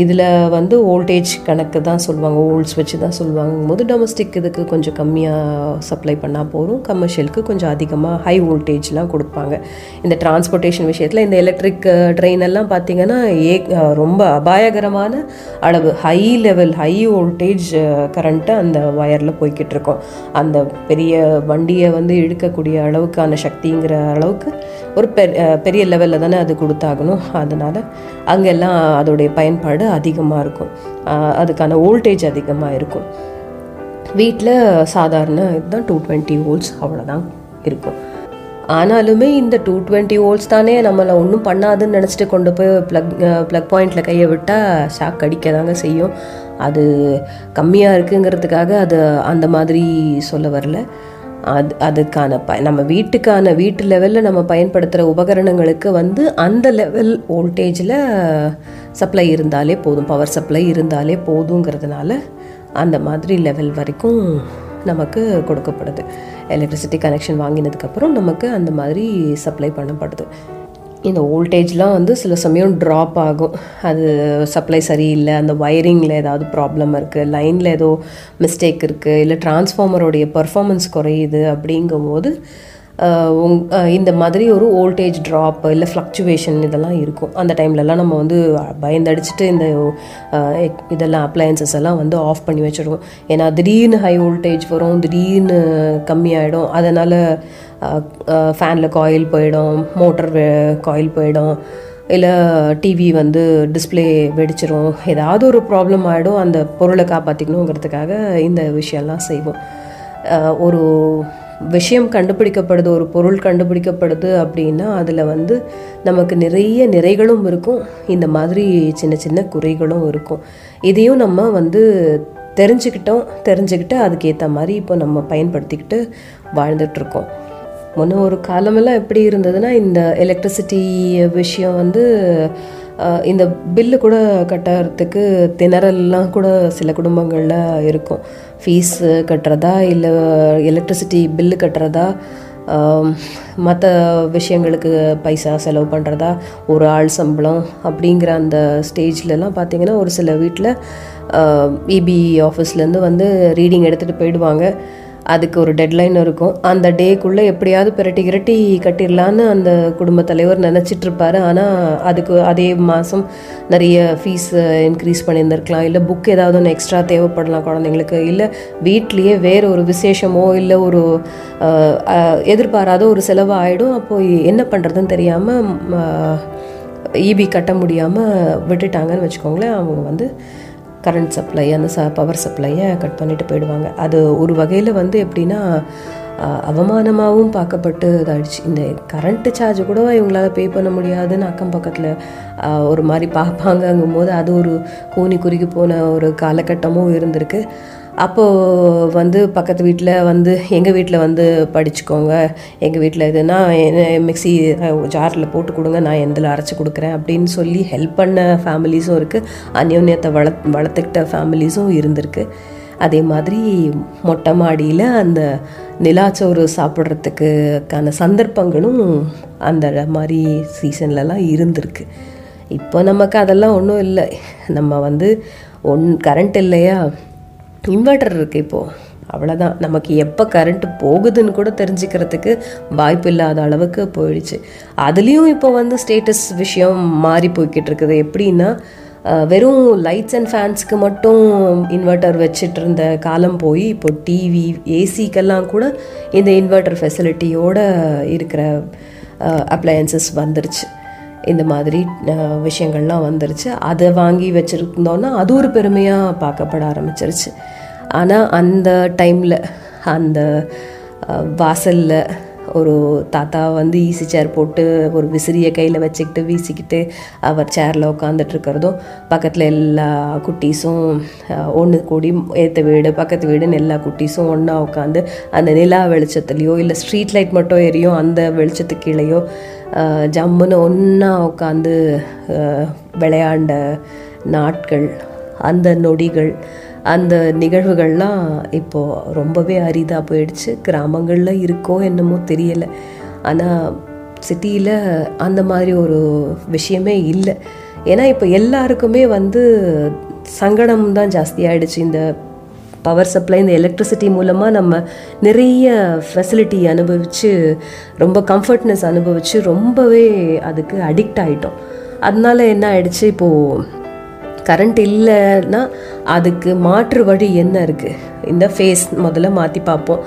இதில் வந்து ஓல்டேஜ் கணக்கு தான் சொல்லுவாங்க ஓல்ட்ஸ் வச்சு தான் சொல்லுவாங்க போது டொமஸ்டிக் இதுக்கு கொஞ்சம் கம்மியாக சப்ளை பண்ணால் போதும் கமர்ஷியலுக்கு கொஞ்சம் அதிகமாக ஹை வோல்டேஜ்லாம் கொடுப்பாங்க. இந்த டிரான்ஸ்போர்ட்டேஷன் விஷயத்தில் இந்த எலக்ட்ரிக் ட்ரெயின் எல்லாம் பார்த்தீங்கன்னா ஏ ரொம்ப அபாயகரமான அளவு. High level high voltage current அந்த ஒயரில் போய்கிட்டு இருக்கோம். அந்த பெரிய வண்டியை வந்து இழுக்கக்கூடிய அளவுக்கான சக்திங்கிற அளவுக்கு ஒரு பெ- பெரிய லெவலில் தானே அது கொடுத்தாகணும். அதனால் அங்கெல்லாம் அதோடைய பயன்பாடு அதிகமாக இருக்கும். அதுக்கான வோல்டேஜ் அதிகமாக இருக்கும். வீட்டில் சாதாரண இதுதான் டூ டுவெண்ட்டி வோல்ட்ஸ் அவ்வளோதான் இருக்கும். ஆனாலுமே இந்த டூ டுவெண்ட்டி வோல்ட்ஸ் தானே நம்மளை ஒன்றும் பண்ணாதுன்னு நினச்சிட்டு கொண்டு போய் ப்ளக் ப்ளக் பாயிண்டில் கையை விட்டால் ஷாக் அடிக்க தாங்க செய்யும். அது கம்மியாக இருக்குங்கிறதுக்காக அது அந்த மாதிரி சொல்ல வரல. அது அதுக்கான ப நம்ம வீட்டுக்கான வீட்டு லெவலில் நம்ம பயன்படுத்துகிற உபகரணங்களுக்கு வந்து அந்த லெவல் வோல்டேஜில் சப்ளை இருந்தாலே போதும். பவர் சப்ளை இருந்தாலே போதுங்கிறதுனால அந்த மாதிரி லெவல் வரைக்கும் நமக்கு கொடுக்கப்படுது. எலக்ட்ரிசிட்டி கனெக்ஷன் வாங்கினதுக்கப்புறம் நமக்கு அந்த மாதிரி சப்ளை பண்ணப்படுது. இந்த வோல்டேஜ்லாம் வந்து சில சமயம் ட்ராப் ஆகும். அது சப்ளை சரியில்லை அந்த வயரிங்கில் ஏதாவது ப்ராப்ளம் இருக்குது லைனில் ஏதோ மிஸ்டேக் இருக்குது இல்லை டிரான்ஸ்ஃபார்மருடைய பர்ஃபார்மன்ஸ் குறையுது அப்படிங்கும்போது உங் இந்த மாதிரி ஒரு வோல்டேஜ் ட்ராப் இல்லை ஃப்ளக்சுவேஷன் இதெல்லாம் இருக்கும். அந்த டைம்லலாம் நம்ம வந்து பயந்தடிச்சிட்டு இந்த இதெல்லாம் அப்ளையன்சஸ் எல்லாம் வந்து ஆஃப் பண்ணி வச்சிடுவோம். ஏன்னா திடீர்னு ஹை வோல்டேஜ் வரும் திடீர்னு கம்மியாயிடும். அதனால் ஃபேனில் காயில் போயிடும் மோட்டர் காயில் போயிடும் இல்லை டிவி வந்து டிஸ்ப்ளே வெடிச்சிரும். ஏதாவது ஒரு ப்ராப்ளம் ஆகிடும் அந்த பொருளை காப்பாற்றிக்கணுங்கிறதுக்காக இந்த விஷயம்லாம் செய்வோம். ஒரு விஷயம் கண்டுபிடிக்கப்படுது ஒரு பொருள் கண்டுபிடிக்கப்படுது அப்படின்னா அதில் வந்து நமக்கு நிறைய நிறைகளும் இருக்கும். இந்த மாதிரி சின்ன சின்ன குறைகளும் இருக்கும். இதையும் நம்ம வந்து தெரிஞ்சுக்கிட்டோம் தெரிஞ்சுக்கிட்டு அதுக்கேற்ற மாதிரி இப்போ நம்ம பயன்படுத்திக்கிட்டு வாழ்ந்துட்டுருக்கோம் முன்ன ஒரு காலமெல்லாம் எப்படி இருந்ததுன்னா இந்த எலக்ட்ரிசிட்டி விஷயம் வந்து இந்த பில்லு கூட கட்டுறதுக்கு திணறல்லாம் கூட சில குடும்பங்களில் இருக்கும். ஃபீஸ் கட்டுறதா இல்லை எலக்ட்ரிசிட்டி பில்லு கட்டுறதா மற்ற விஷயங்களுக்கு பைசா செலவு பண்ணுறதா ஒரு ஆள் சம்பளம் அப்படிங்கிற அந்த ஸ்டேஜ்லலாம் பார்த்திங்கன்னா ஒரு சில வீட்டில் இபி ஆஃபீஸ்லேருந்து வந்து ரீடிங் எடுத்துகிட்டு போயிடுவாங்க. அதுக்கு ஒரு டெட்லைன் இருக்கும். அந்த டேக்குள்ளே எப்படியாவது பிரட்டி கிரட்டி கட்டிடலான்னு அந்த குடும்ப தலைவர் நினச்சிட்ருப்பாரு ஆனால் அதுக்கு அதே மாதம் நிறைய ஃபீஸ் இன்க்ரீஸ் பண்ணியிருந்திருக்கலாம். இல்லை புக் ஏதாவது ஒன்று எக்ஸ்ட்ரா தேவைப்படலாம் குழந்தைங்களுக்கு. இல்லை வீட்லேயே வேறு ஒரு விசேஷமோ இல்லை ஒரு எதிர்பாராத ஒரு செலவு ஆகிடும் அப்போது என்ன பண்ணுறதுன்னு தெரியாமல் இபி கட்ட முடியாமல் விட்டுட்டாங்கன்னு வச்சுக்கோங்களேன். அவங்க வந்து கரண்ட் சப்ளை அந்த ச பவர் சப்ளையை கட் பண்ணிட்டு போயிடுவாங்க. அது ஒரு வகையில் வந்து எப்படின்னா அவமானமாகவும் பார்க்கப்பட்டு இதாகிடுச்சு இந்த கரண்ட்டு சார்ஜ் கூட இவங்களால பே பண்ண முடியாதுன்னு அக்கம் பக்கத்தில் ஒரு மாதிரி பார்ப்பாங்கங்கும் போது அது ஒரு கூனி குறுகி போன ஒரு காலகட்டமும் இருந்திருக்கு. அப்போது வந்து பக்கத்து வீட்டில் வந்து எங்கள் வீட்டில் வந்து படிச்சுக்கோங்க. எங்கள் வீட்டில் இதுனா மிக்சி ஜாரில் போட்டு கொடுங்க நான் எந்தில் அரைச்சி கொடுக்குறேன் அப்படின்னு சொல்லி ஹெல்ப் பண்ண ஃபேமிலிஸும் இருக்குது அந்யோன்யத்தை வள வளர்த்துக்கிட்ட ஃபேமிலிஸும் இருந்திருக்கு. அதே மாதிரி மொட்டை மாடியில் அந்த நிலாச்சோறு சாப்பிட்றதுக்குக்கான சந்தர்ப்பங்களும் அந்த மாதிரி சீசன்லலாம் இருந்திருக்கு. இப்போ நமக்கு அதெல்லாம் ஒன்றும் இல்லை. நம்ம வந்து ஒன் கரண்ட் இல்லையா? இன்வெர்டர் இருக்குது இப்போது அவ்வளோதான் நமக்கு எப்போ கரண்ட் போகுதுன்னு கூட தெரிஞ்சுக்கிறதுக்கு வாய்ப்பு இல்லாத அளவுக்கு போயிடுச்சு. அதுலேயும் இப்போ வந்து ஸ்டேட்டஸ் விஷயம் மாறி போய்கிட்டு இருக்குது. எப்படின்னா வெறும் லைட்ஸ் அண்ட் ஃபேன்ஸ்க்கு மட்டும் இன்வெர்ட்டர் வச்சுட்டு இருந்த காலம் போய் இப்போ டிவி ஏசிக்கெல்லாம் கூட இந்த இன்வெர்ட்டர் ஃபெசிலிட்டியோடு இருக்கிற அப்ளையன்சஸ் வந்துருச்சு. இந்த மாதிரி விஷயங்கள்லாம் வந்துருச்சு. அதை வாங்கி வச்சுருந்தோன்னா அது ஒரு பெருமையாக பார்க்கப்பட ஆரம்பிச்சிருச்சு. ஆனால் அந்த டைமில் அந்த வாசலில் ஒரு தாத்தா வந்து ஈஸி சேர் போட்டு ஒரு விசிறியை கையில் வச்சுக்கிட்டு வீசிக்கிட்டு அவர் சேரில் உட்காந்துட்ருக்கிறதும் பக்கத்தில் எல்லா குட்டீஸும் ஒன்று கூடி ஏற்ற வீடு பக்கத்து வீடுன்னு எல்லா குட்டீஸும் ஒன்றா உட்காந்து அந்த நிலா வெளிச்சத்துலேயோ இல்லை ஸ்ட்ரீட் லைட் மட்டும் எரியும் அந்த வெளிச்சத்து கீழேயோ ஜம்முன்னு ஒன்றா உட்காந்து விளையாண்ட நாட்கள் அந்த நொடிகள் அந்த நிகழ்வுகள்லாம் இப்போது ரொம்பவே அரிதாக போயிடுச்சு. கிராமங்களில் இருக்கோ என்னமோ தெரியலை. ஆனால் சிட்டியில் அந்த மாதிரி ஒரு விஷயமே இல்லை. ஏன்னா இப்போ எல்லாருக்குமே வந்து சங்கடம் தான் ஜாஸ்தியாயிடுச்சு இந்த பவர் சப்ளை இந்த எலக்ட்ரிசிட்டி மூலமாக நம்ம நிறைய ஃபெசிலிட்டி அனுபவித்து ரொம்ப கம்ஃபர்ட்னஸ் அனுபவித்து ரொம்பவே அதுக்கு அடிக்ட் ஆகிட்டோம் அதனால என்ன ஆயிடுச்சு? இப்போது கரண்ட் இல்லைன்னா அதுக்கு மாற்று வழி என்ன இருக்குது இந்த ஃபேஸ் முதல்ல மாற்றி பார்ப்போம்.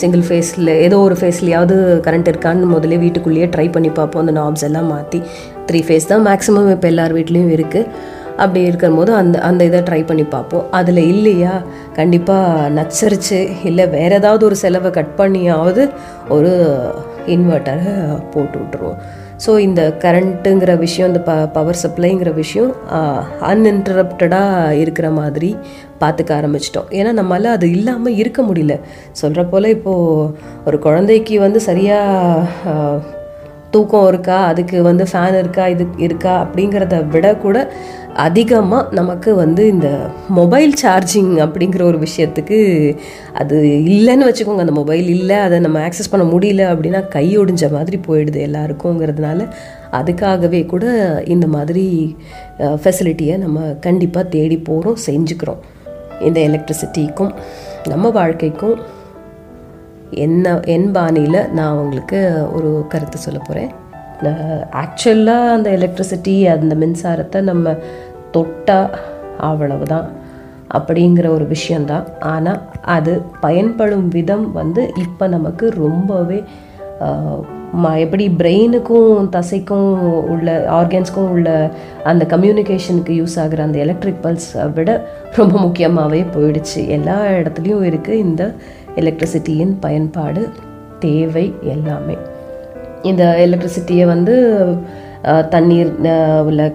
சிங்கிள் ஃபேஸில் ஏதோ ஒரு ஃபேஸ்லையாவது கரண்ட் இருக்கான்னு முதல்ல வீட்டுக்குள்ளேயே ட்ரை பண்ணி பார்ப்போம். அந்த நாப்ஸ் எல்லாம் மாற்றி த்ரீ ஃபேஸ் தான் மேக்ஸிமம் இப்போ எல்லார் வீட்லேயும் இருக்குது அப்படி இருக்கும்போது அந்த அந்த இதை ட்ரை பண்ணி பார்ப்போம். அதில் இல்லையா? கண்டிப்பாக நச்சரிச்சு இல்லை வேறு ஏதாவது ஒரு செலவை கட் பண்ணியாவது ஒரு இன்வெர்ட்டரை போட்டு விட்ருவோம் ஸோ இந்த கரண்ட்டுங்கிற விஷயம் இந்த ப பவர் சப்ளைங்கிற விஷயம் அன்இன்டரப்டடாக இருக்கிற மாதிரி பார்த்துக்க ஆரம்பிச்சிட்டோம். ஏன்னா நம்மளால் அது இல்லாமல் இருக்க முடியல. சொல்கிற போல் இப்போது ஒரு குழந்தைக்கு வந்து சரியாக தூக்கம் இருக்கா? அதுக்கு வந்து ஃபேன் இருக்கா? இது இருக்கா? அப்படிங்கிறத விட கூட அதிகமாக நமக்கு வந்து இந்த மொபைல் சார்ஜிங் அப்படிங்கிற ஒரு விஷயத்துக்கு அது இல்லைன்னு வச்சுக்கோங்க. அந்த மொபைல் இல்லை அதை நம்ம ஆக்சஸ் பண்ண முடியல அப்படின்னா கை ஒடிஞ்ச மாதிரி போயிடுது எல்லாருக்குங்கிறதுனால. அதுக்காகவே கூட இந்த மாதிரி ஃபெசிலிட்டியை நம்ம கண்டிப்பாக தேடி போகிறோம் செஞ்சுக்கிறோம். இந்த எலக்ட்ரிசிட்டிக்கும் நம்ம வாழ்க்கைக்கும் என்ன என் பாணியில் நான் உங்களுக்கு ஒரு கருத்து சொல்ல போகிறேன் ஆக்சுவலாக அந்த எலக்ட்ரிசிட்டி அந்த மின்சாரத்தை நம்ம தொட்டா அவ்வளவுதான் அப்படிங்கிற ஒரு விஷயந்தான் ஆனால் அது பயன்படும் விதம் வந்து இப்போ நமக்கு ரொம்பவே ம எப்படி பிரெயினுக்கும் தசைக்கும் உள்ள ஆர்கன்ஸ்க்கும் உள்ள அந்த கம்யூனிகேஷனுக்கு யூஸ் ஆகுற அந்த எலக்ட்ரிக் பல்ஸ் விட ரொம்ப முக்கியமாகவே போயிடுச்சு. எல்லா இடத்துலையும் இருக்குது இந்த எலக்ட்ரிசிட்டியின் பயன்பாடு தேவை எல்லாமே. இந்த எலக்ட்ரிசிட்டியை வந்து தண்ணீர் உள்ள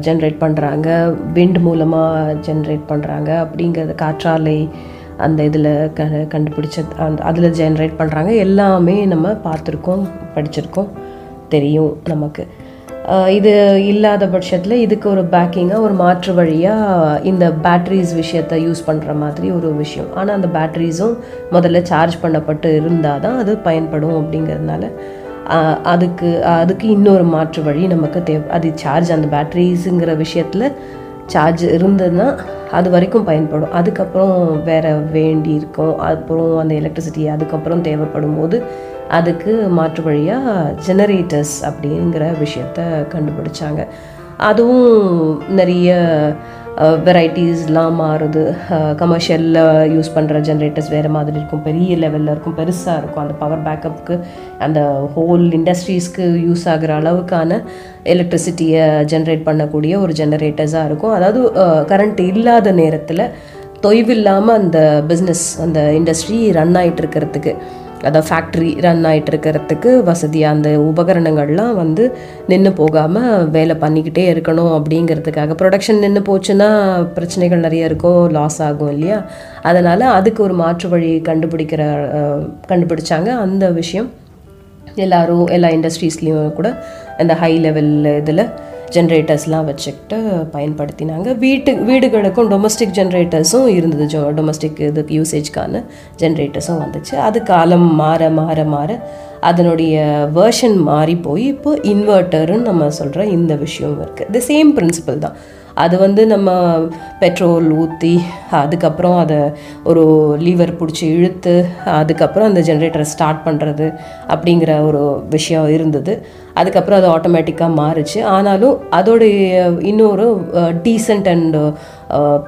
ஜென்ரேட் பண்ணுறாங்க விண்ட் மூலமாக ஜென்ரேட் பண்ணுறாங்க அப்படிங்கிறது காற்றாலை அந்த இதில் க கண்டுபிடிச்ச அந்த அதில் ஜென்ரேட் பண்ணுறாங்க எல்லாமே நம்ம பார்த்துருக்கோம் படிச்சிருக்கோம் தெரியும் நமக்கு. இது இல்லாத பட்சத்தில் இதுக்கு ஒரு பேக்கிங்காக ஒரு மாற்று வழியாக இந்த பேட்ரிஸ் விஷயத்தை யூஸ் பண்ணுற மாதிரி ஒரு விஷயம். ஆனால் அந்த பேட்ரிஸும் முதல்ல சார்ஜ் பண்ணப்பட்டு இருந்தால் தான் அது பயன்படும் அப்படிங்கிறதுனால அதுக்கு அதுக்கு இன்னொரு மாற்று வழி நமக்கு தேவை அது சார்ஜ் அந்த பேட்ரிஸுங்கிற விஷயத்தில் சார்ஜ் இருந்ததுன்னா அது வரைக்கும் பயன்படும். அதுக்கப்புறம் வேறு வேண்டி இருக்கும். அப்புறம் அந்த எலக்ட்ரிசிட்டி அதுக்கப்புறம் தேவைப்படும் போது அதுக்கு மாற்று வழியாக ஜெனரேட்டர்ஸ் அப்படிங்கிற விஷயத்த கண்டுபிடிச்சாங்க. அதுவும் நிறைய வெரைட்டிஸ்லாம் மாறுது. கமர்ஷியலில் யூஸ் பண்ணுற ஜென்ரேட்டர்ஸ் வேறு மாதிரி இருக்கும். பெரிய லெவலில் இருக்கும். பெருசாக இருக்கும். அந்த பவர் பேக்கப்புக்கு அந்த ஹோல் இண்டஸ்ட்ரீஸ்க்கு யூஸ் ஆகிற அளவுக்கான எலக்ட்ரிசிட்டியை ஜென்ரேட் பண்ணக்கூடிய ஒரு ஜெனரேட்டர்ஸாக இருக்கும். அதாவது கரண்ட் இல்லாத நேரத்தில் தொய்வில்லாமல் அந்த பிஸ்னஸ் அந்த இண்டஸ்ட்ரி ரன் ஆகிட்டு இருக்கிறதுக்கு. அதான் ஃபேக்ட்ரி ரன் ஆகிட்டு இருக்கிறதுக்கு வசதியாக அந்த உபகரணங்கள்லாம் வந்து நின்று போகாமல் வேலை பண்ணிக்கிட்டே இருக்கணும் அப்படிங்கிறதுக்காக. ப்ரொடக்ஷன் நின்று போச்சுன்னா பிரச்சனைகள் நிறைய இருக்கும் லாஸ் ஆகும் இல்லையா? அதனால் அதுக்கு ஒரு மாற்று வழி கண்டுபிடிக்கிற கண்டுபிடிச்சாங்க. அந்த விஷயம் எல்லாரும் எல்லா இண்டஸ்ட்ரீஸ்லேயும் கூட அந்த ஹை லெவல் இதில் ஜென்ரேட்டர்ஸ்லாம் வச்சுக்கிட்டு பயன்படுத்தினாங்க. வீட்டு வீடுகளுக்கும் டொமஸ்டிக் ஜென்ரேட்டர்ஸும் இருந்தது. ஜோ டொமஸ்டிக் இதுக்கு யூசேஜ்க்கான ஜென்ரேட்டர்ஸும் வந்துச்சு. அது காலம் மாற மாற மாற அதனுடைய வேர்ஷன் மாறி போய் இப்போ இன்வெர்ட்டருன்னு நம்ம சொல்கிற இந்த விஷயம் இருக்குது தி சேம் பிரின்சிபல் தான். அது வந்து நம்ம பெட்ரோல் ஊற்றி அதுக்கப்புறம் அதை ஒரு லீவர் பிடிச்சி இழுத்து அதுக்கப்புறம் அந்த ஜென்ரேட்டரை ஸ்டார்ட் பண்ணுறது அப்படிங்கிற ஒரு விஷயம் இருந்தது. அதுக்கப்புறம் அது ஆட்டோமேட்டிக்காக மாறுச்சு. ஆனாலும் அதோடைய இன்னொரு டீசெண்ட் அண்ட்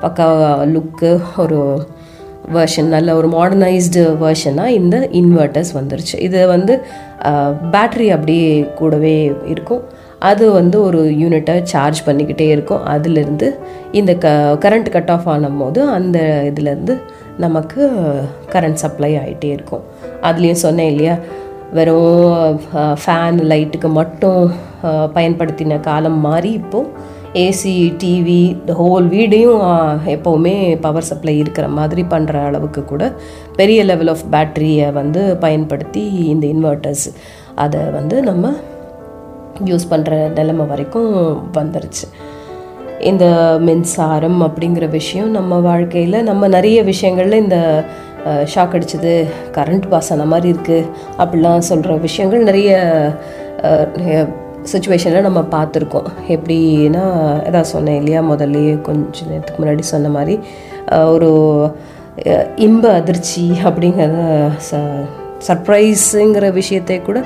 பக்கா லுக்கு ஒரு வேர்ஷன் நல்ல ஒரு மாடர்னைஸ்டு வேர்ஷனாக இந்த இன்வெர்ட்டர்ஸ் வந்துருச்சு. இது வந்து பேட்ரி அப்படியே கூடவே இருக்கும். அது வந்து ஒரு யூனிட்டை சார்ஜ் பண்ணிக்கிட்டே இருக்கும். அதுலேருந்து இந்த க கரண்ட் கட் ஆஃப் ஆனும் போது அந்த இதுலேருந்து நமக்கு கரண்ட் சப்ளை ஆகிட்டே இருக்கும். அதுலேயும் சொன்னேன் இல்லையா வெறும் ஃபேன் லைட்டுக்கு மட்டும் பயன்படுத்தின காலம் மாறி இப்போது ஏசி டிவி இந்த ஹோல் வீடையும் எப்போவுமே பவர் சப்ளை இருக்கிற மாதிரி பண்ணுற அளவுக்கு கூட பெரிய லெவல் ஆஃப் பேட்டரியை வந்து பயன்படுத்தி இந்த இன்வெர்ட்டர்ஸ் அதை வந்து நம்ம யூஸ் பண்ணுற நிலைமை வரைக்கும் வந்துருச்சு. இந்த மின்சாரம் அப்படிங்கிற விஷயம் நம்ம வாழ்க்கையில் நம்ம நிறைய விஷயங்களில் இந்த ஷாக் அடிச்சது கரண்ட் பாஸ் ஆன மாதிரி இருக்குது அப்படிலாம் சொல்கிற விஷயங்கள் நிறைய சுச்சுவேஷனில் நம்ம பார்த்துருக்கோம். எப்படின்னா அதான் சொன்னேன் இல்லையா முதல்லையே கொஞ்ச நேரத்துக்கு முன்னாடி சொன்ன மாதிரி ஒரு இன்ப அதிர்ச்சி அப்படிங்கிறத ச சர்ப்ரைஸுங்கிற விஷயத்தை கூட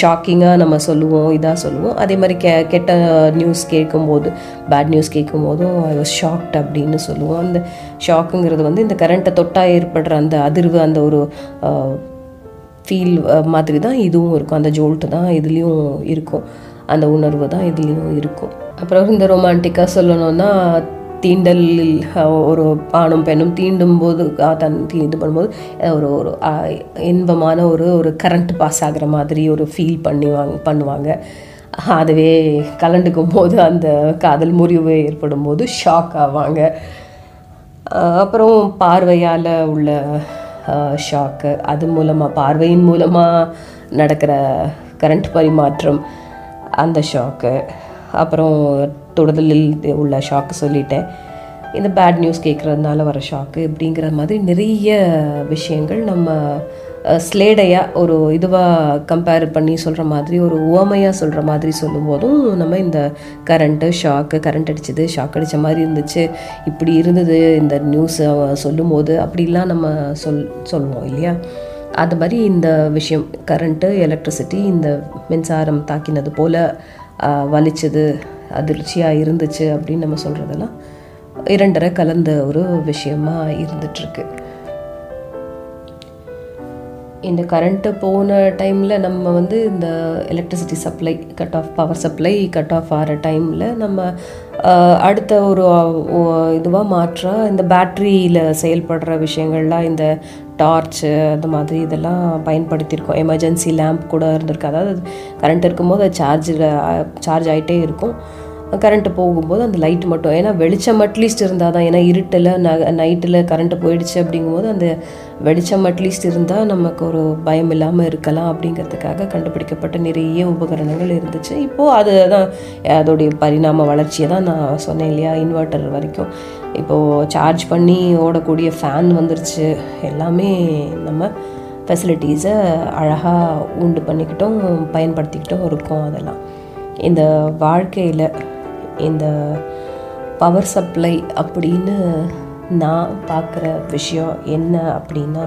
ஷாக்கிங்காக நம்ம சொல்லுவோம் இதாக சொல்லுவோம். அதே மாதிரி கெ கெட்ட நியூஸ் கேட்கும்போது பேட் நியூஸ் கேட்கும்போதும் ஐ வாஸ் ஷாக்ட் அப்படின்னு சொல்லுவோம். அந்த ஷாக்குங்கிறது வந்து இந்த கரண்ட்டை தொட்டாக ஏற்படுற அந்த அதிர்வு அந்த ஒரு ஃபீல் மாதிரி தான் இதுவும் இருக்கும். அந்த ஜோல்ட்டு தான் இதுலேயும் இருக்கும். அந்த உணர்வு தான் இதுலேயும் இருக்கும். அப்புறம் இந்த ரொமான்டிக்காக சொல்லணும்னா தீண்டல் ஒரு ஆணும் பெண்ணும் தீண்டும் போது தன் தீ- இது பண்ணும்போது ஒரு ஒரு இன்பமான ஒரு ஒரு கரண்ட் பாஸ் ஆகிற மாதிரி ஒரு ஃபீல் பண்ணுவாங்க பண்ணுவாங்க. அதுவே கலண்டுக்கும் போது அந்த காதல் முறிவு ஏற்படும் போது ஷாக் ஆவாங்க அப்புறம் பார்வையால் உள்ள ஷாக்கு அது மூலமாக பார்வையின் மூலமாக நடக்கிற கரண்ட் பரிமாற்றம் அந்த ஷாக்கு அப்புறம் தொடுதலில் உள்ள ஷாக்கு சொல்லிட்டேன். இந்த பேட் நியூஸ் கேட்குறதுனால வர ஷாக்கு இப்படிங்கிற மாதிரி நிறைய விஷயங்கள் நம்ம ஸ்லேடையாக ஒரு இதுவாக கம்பேர் பண்ணி சொல்கிற மாதிரி ஒரு உவமையாக சொல்கிற மாதிரி சொல்லும்போதும் நம்ம இந்த கரண்ட்டு ஷாக்கு கரண்ட் அடிச்சது ஷாக் அடித்த மாதிரி இருந்துச்சு. இப்படி இருந்தது இந்த நியூஸ் சொல்லும்போது அப்படிலாம் நம்ம சொல் சொல்லுவோம் இல்லையா? அது மாதிரி இந்த விஷயம் கரண்ட்டு எலக்ட்ரிசிட்டி இந்த மின்சாரம் தாக்கினது போல் வலிச்சது அதிர்ச்சியாக இருந்துச்சு அப்படின்னு நம்ம சொல்கிறதெல்லாம் இரண்டரை கலந்த ஒரு விஷயமா இருந்துகிட்ருக்கு இந்த கரண்ட்டு போன டைமில் நம்ம வந்து இந்த electricity supply cut off power supply cut off ஆகிற டைமில் நம்ம அடுத்த ஒரு இதுவாக மாற்ற இந்த பேட்ரியில் செயல்படுற விஷயங்கள்லாம் இந்த டார்ச்சு அது மாதிரி இதெல்லாம் பயன்படுத்தியிருக்கோம். எமர்ஜென்சி லேம்ப் கூட இருந்திருக்கு. அதாவது கரண்ட் இருக்கும்போது அது சார்ஜில் சார்ஜ் ஆகிட்டே இருக்கும். கரண்ட்டு போகும்போது அந்த லைட் மட்டும். ஏன்னா வெளிச்சம் அட்லீஸ்ட் இருந்தால் தான். ஏன்னா இருட்டில் ந நைட்டில் கரண்ட்டு போயிடுச்சு அப்படிங்கும்போது அந்த வெளிச்சம் அட்லீஸ்ட் இருந்தால் நமக்கு ஒரு பயம் இல்லாமல் இருக்கலாம் அப்படிங்கிறதுக்காக கண்டுபிடிக்கப்பட்ட நிறைய உபகரணங்கள் இருந்துச்சு. இப்போது அது தான் அதோடைய பரிணாம வளர்ச்சியை தான் நான் சொன்னேன் இல்லையா இன்வெர்ட்டர் வரைக்கும். இப்போது சார்ஜ் பண்ணி ஓடக்கூடிய ஃபேன் வந்துருச்சு. எல்லாமே நம்ம ஃபெசிலிட்டிஸை அழகாக உண்டு பண்ணிக்கிட்டோம் பயன்படுத்திக்கிட்டும் இருக்கோம் அதெல்லாம். இந்த வாழ்க்கையில் இந்த பவர் சப்ளை அப்படின்னு நான் பார்க்குற விஷயம் என்ன அப்படின்னா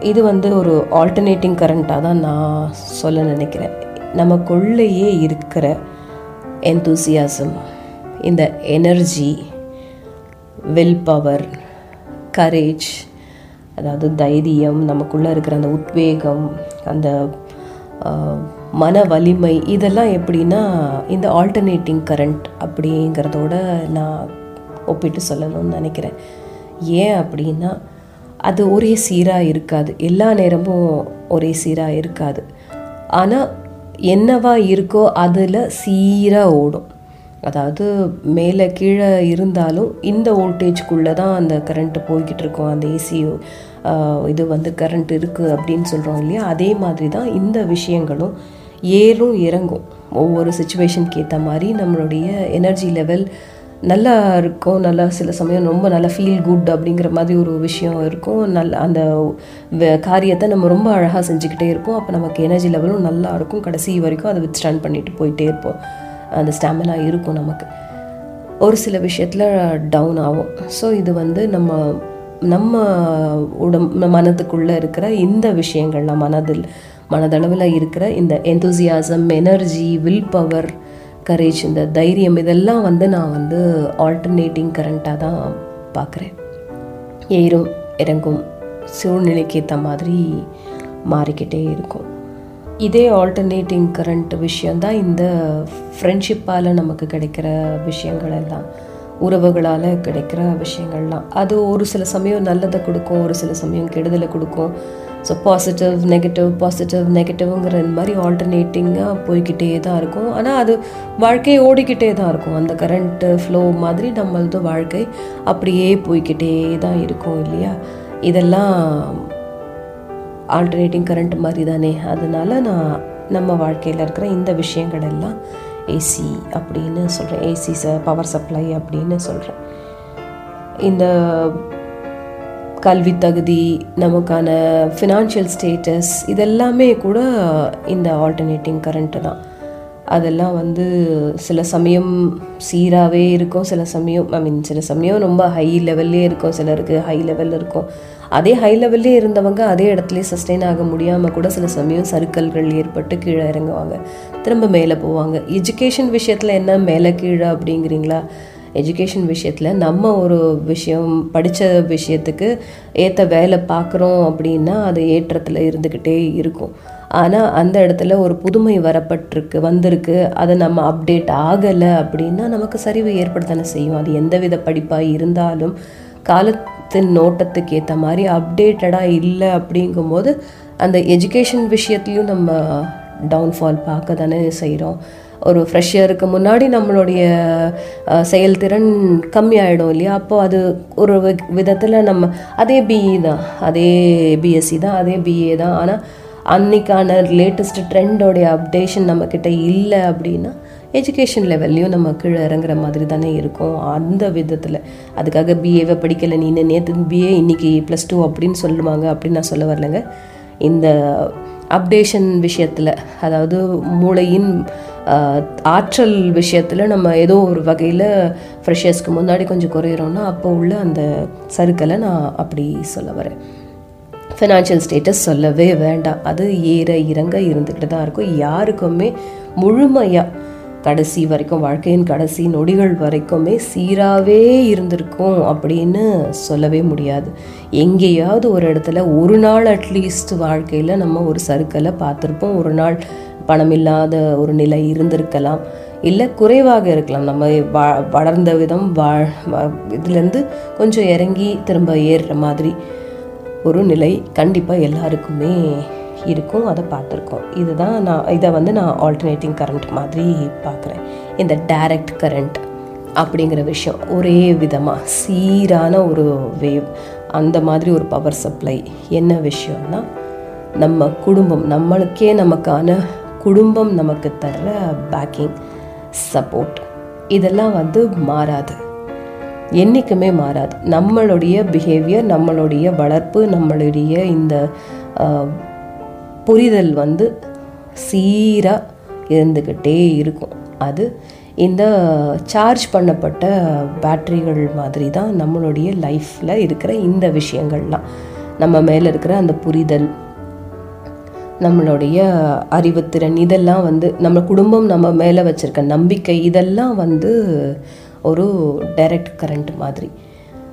இது வந்து ஒரு ஆல்டர்னேட்டிங் கரண்ட்டாக தான் நான் சொல்ல நினைக்கிறேன். நமக்குள்ளேயே இருக்கிற என்தூசியாசம் இந்த எனர்ஜி வில் பவர் கரேஜ் அதாவது தைரியம் நமக்குள்ளே இருக்கிற அந்த உத்வேகம் அந்த மன வலிமை இதெல்லாம் எப்படின்னா இந்த ஆல்டர்னேட்டிங் கரண்ட் அப்படிங்கிறதோட நான் ஒப்பிட்டு சொல்லணும்னு நினைக்கிறேன். ஏன் அப்படின்னா அது ஒரே சீராக இருக்காது. எல்லா நேரமும் ஒரே சீராக இருக்காது. ஆனால் என்னவா இருக்கோ அதில் சீராக ஓடும். அதாவது மேலே கீழே இருந்தாலும் இந்த வோல்டேஜ்குள்ளே தான் அந்த கரண்ட்டு போய்கிட்டு இருக்கும். அந்த ஏசி இது வந்து கரண்ட் இருக்குது அப்படின்னு சொல்கிறோம் இல்லையா? அதே மாதிரி தான் இந்த விஷயங்களும் ஏறும் இறங்கும். ஒவ்வொரு சுச்சுவேஷனுக்கு ஏற்ற மாதிரி நம்மளுடைய எனர்ஜி லெவல் நல்லா இருக்கும். நல்லா சில சமயம் ரொம்ப நல்லா ஃபீல் குட் அப்படிங்கிற மாதிரி ஒரு விஷயம் இருக்கும். நல்ல அந்த காரியத்தை நம்ம ரொம்ப அழகாக செஞ்சுக்கிட்டே இருப்போம். அப்போ நமக்கு எனர்ஜி லெவலும் நல்லா இருக்கும். கடைசி வரைக்கும் அதை வித் ஸ்டாண்ட் பண்ணிட்டு போயிட்டே இருப்போம். அந்த ஸ்டாமினா இருக்கும் நமக்கு. ஒரு சில விஷயத்தில் டவுன் ஆகும். ஸோ இது வந்து நம்ம நம்ம உடம் மனதுக்குள்ளே இருக்கிற இந்த விஷயங்கள்லாம் மனதில் மனதளவில் இருக்கிற இந்த enthusiasm energy will power courage இந்த தைரியம் இதெல்லாம் வந்து நான் வந்து ஆல்டர்னேட்டிங் கரண்ட்டாக தான் பார்க்குறேன் ஏறும் இறங்கும் சூழ்நிலைக்கு ஏற்ற மாதிரி மாறிக்கிட்டே இருக்கும். இதே ஆல்டர்னேட்டிங் கரண்ட் விஷயந்தான் இந்த ஃப்ரெண்ட்ஷிப்பால் நமக்கு கிடைக்கிற விஷயங்கள் எல்லாம் உறவுகளால் கிடைக்கிற விஷயங்கள்லாம். அது ஒரு சில சமயம் நல்லதை கொடுக்கும் ஒரு சில சமயம் கெடுதலை கொடுக்கும். ஸோ பாசிட்டிவ் நெகட்டிவ் பாசிட்டிவ் நெகட்டிவ்ங்கிற இந்த மாதிரி ஆல்டர்னேட்டிங்காக போய்கிட்டே தான் இருக்கும். ஆனால் அது வாழ்க்கை ஓடிக்கிட்டே தான் இருக்கும். அந்த கரண்ட்டு ஃப்ளோ மாதிரி நம்மளது வாழ்க்கை அப்படியே போய்கிட்டே தான் இருக்கும் இல்லையா? இதெல்லாம் ஆல்டர்னேட்டிங் கரண்ட் மாதிரி தானே அதனால் நான் நம்ம வாழ்க்கையில் இருக்கிற இந்த விஷயங்கள் எல்லாம் ஏசி அப்படின்னு சொல்கிறேன் ஏசி ச பவர் சப்ளை அப்படின்னு சொல்கிறேன் இந்த கல்வி தகுதி நமக்கான ஃபினான்ஷியல் ஸ்டேட்டஸ் இதெல்லாமே கூட இந்த ஆல்டர்னேட்டிங் கரண்ட்டு தான். அதெல்லாம் வந்து சில சமயம் சீராகவே இருக்கும். சில சமயம் ஐ மீன் சில சமயம் ரொம்ப ஹை லெவல்லே இருக்கும். சிலருக்கு ஹை லெவல் இருக்கும். அதே ஹை லெவல்லே இருந்தவங்க அதே இடத்துலையே சஸ்டெயின் ஆக முடியாமல் கூட சில சமயம் சறுக்கல்கள் ஏற்பட்டு கீழே இறங்குவாங்க. திரும்ப மேலே போவாங்க. எஜுகேஷன் விஷயத்தில் என்ன? மேலே கீழே அப்படிங்கிறீங்களா? எஜுகேஷன் விஷயத்தில் நம்ம ஒரு விஷயம் படித்த விஷயத்துக்கு ஏற்ற வேலை பார்க்குறோம் அப்படின்னா அது ஏற்றத்தில் இருந்துக்கிட்டே இருக்கும். ஆனால் அந்த இடத்துல ஒரு புதுமை வரப்பட்டிருக்கு வந்திருக்கு. அதை நம்ம அப்டேட் ஆகலை அப்படின்னா நமக்கு சரிவு ஏற்படுத்தானே செய்யும். அது எந்தவித படிப்பாக இருந்தாலும் கால நோட்டத்துக்கு ஏற்ற மாதிரி அப்டேட்டடாக இல்லை அப்படிங்கும்போது அந்த எஜுகேஷன் விஷயத்துலையும் நம்ம டவுன்ஃபால் பார்க்க தானே செய்கிறோம் ஒரு ஃப்ரெஷருக்கு முன்னாடி நம்மளுடைய செயல்திறன் கம்மியாயிடும் இல்லையா? அப்போ அது ஒரு விதத்தில் நம்ம அதே பிஇ தான் அதே பிஎஸ்சி தான் அதே பிஏ தான். ஆனால் அன்னைக்கான லேட்டஸ்ட் ட்ரெண்டோடைய அப்டேஷன் நம்மக்கிட்ட இல்லை அப்படின்னா எஜுகேஷன் லெவல்லையும் நம்ம கீழே இறங்குற மாதிரி தானே இருக்கும். அந்த விதத்தில். அதுக்காக பிஏவை படிக்கலை நீ நேற்று பிஏ இன்னைக்கு ப்ளஸ் டூ அப்படின்னு சொல்லுவாங்க அப்படின்னு நான் சொல்ல வரலைங்க. இந்த அப்டேஷன் விஷயத்தில் அதாவது மூளையின் ஆற்றல் விஷயத்தில் நம்ம ஏதோ ஒரு வகையில் ஃப்ரெஷர்ஸ்க்கு முன்னாடி கொஞ்சம் குறையிறோம்னா அப்போ உள்ள அந்த சருக்களை நான் அப்படி சொல்ல வரேன். ஃபினான்ஷியல் ஸ்டேட்டஸ் சொல்லவே வேண்டாம். அது ஏற இறங்க இருந்துக்கிட்டு தான் இருக்கும். யாருக்குமே முழுமையாக கடைசி வரைக்கும் வாழ்க்கையின் கடைசி நொடிகள் வரைக்குமே சீராகவே இருந்திருக்கும் அப்படின்னு சொல்லவே முடியாது. எங்கேயாவது ஒரு இடத்துல ஒரு நாள் அட்லீஸ்ட் வாழ்க்கையில் நம்ம ஒரு சருக்களை பார்த்துருப்போம். ஒரு நாள் பணம் இல்லாத ஒரு நிலை இருந்திருக்கலாம். இல்லை குறைவாக இருக்கலாம். நம்ம வா வளர்ந்த விதம் வாழ் இதுலேருந்து கொஞ்சம் இறங்கி திரும்ப ஏறுற மாதிரி ஒரு நிலை கண்டிப்பாக எல்லாருக்குமே இருக்கும் அதை பார்த்துருக்கோம். இதுதான் நான் இதை வந்து நான் ஆல்டர்னேட்டிங் கரண்ட் மாதிரி பார்க்குறேன். இந்த டைரக்ட் கரண்ட் அப்படிங்கிற விஷயம் ஒரே விதமாக சீரான ஒரு வேவ் அந்த மாதிரி ஒரு பவர் சப்ளை என்ன விஷயம்னா நம்ம குடும்பம் நம்மளுக்கே நமக்கான குடும்பம் நமக்கு தர்ற பேக்கிங் சப்போர்ட் இதெல்லாம் வந்து மாறாது. என்றைக்குமே மாறாது. நம்மளுடைய பிஹேவியர் நம்மளுடைய வளர்ப்பு நம்மளுடைய இந்த புரிதல் வந்து சீராக இருந்துக்கிட்டே இருக்கும். அது இந்த சார்ஜ் பண்ணப்பட்ட பேட்டரிகள் மாதிரி தான் நம்மளுடைய லைஃப்பில் இருக்கிற இந்த விஷயங்கள்லாம். நம்ம மேலே இருக்கிற அந்த புரிதல் நம்மளுடைய அறிவுத்திறன் இதெல்லாம் வந்து நம்ம குடும்பம் நம்ம மேலே வச்சுருக்க நம்பிக்கை இதெல்லாம் வந்து ஒரு டைரக்ட் கரண்ட் மாதிரி.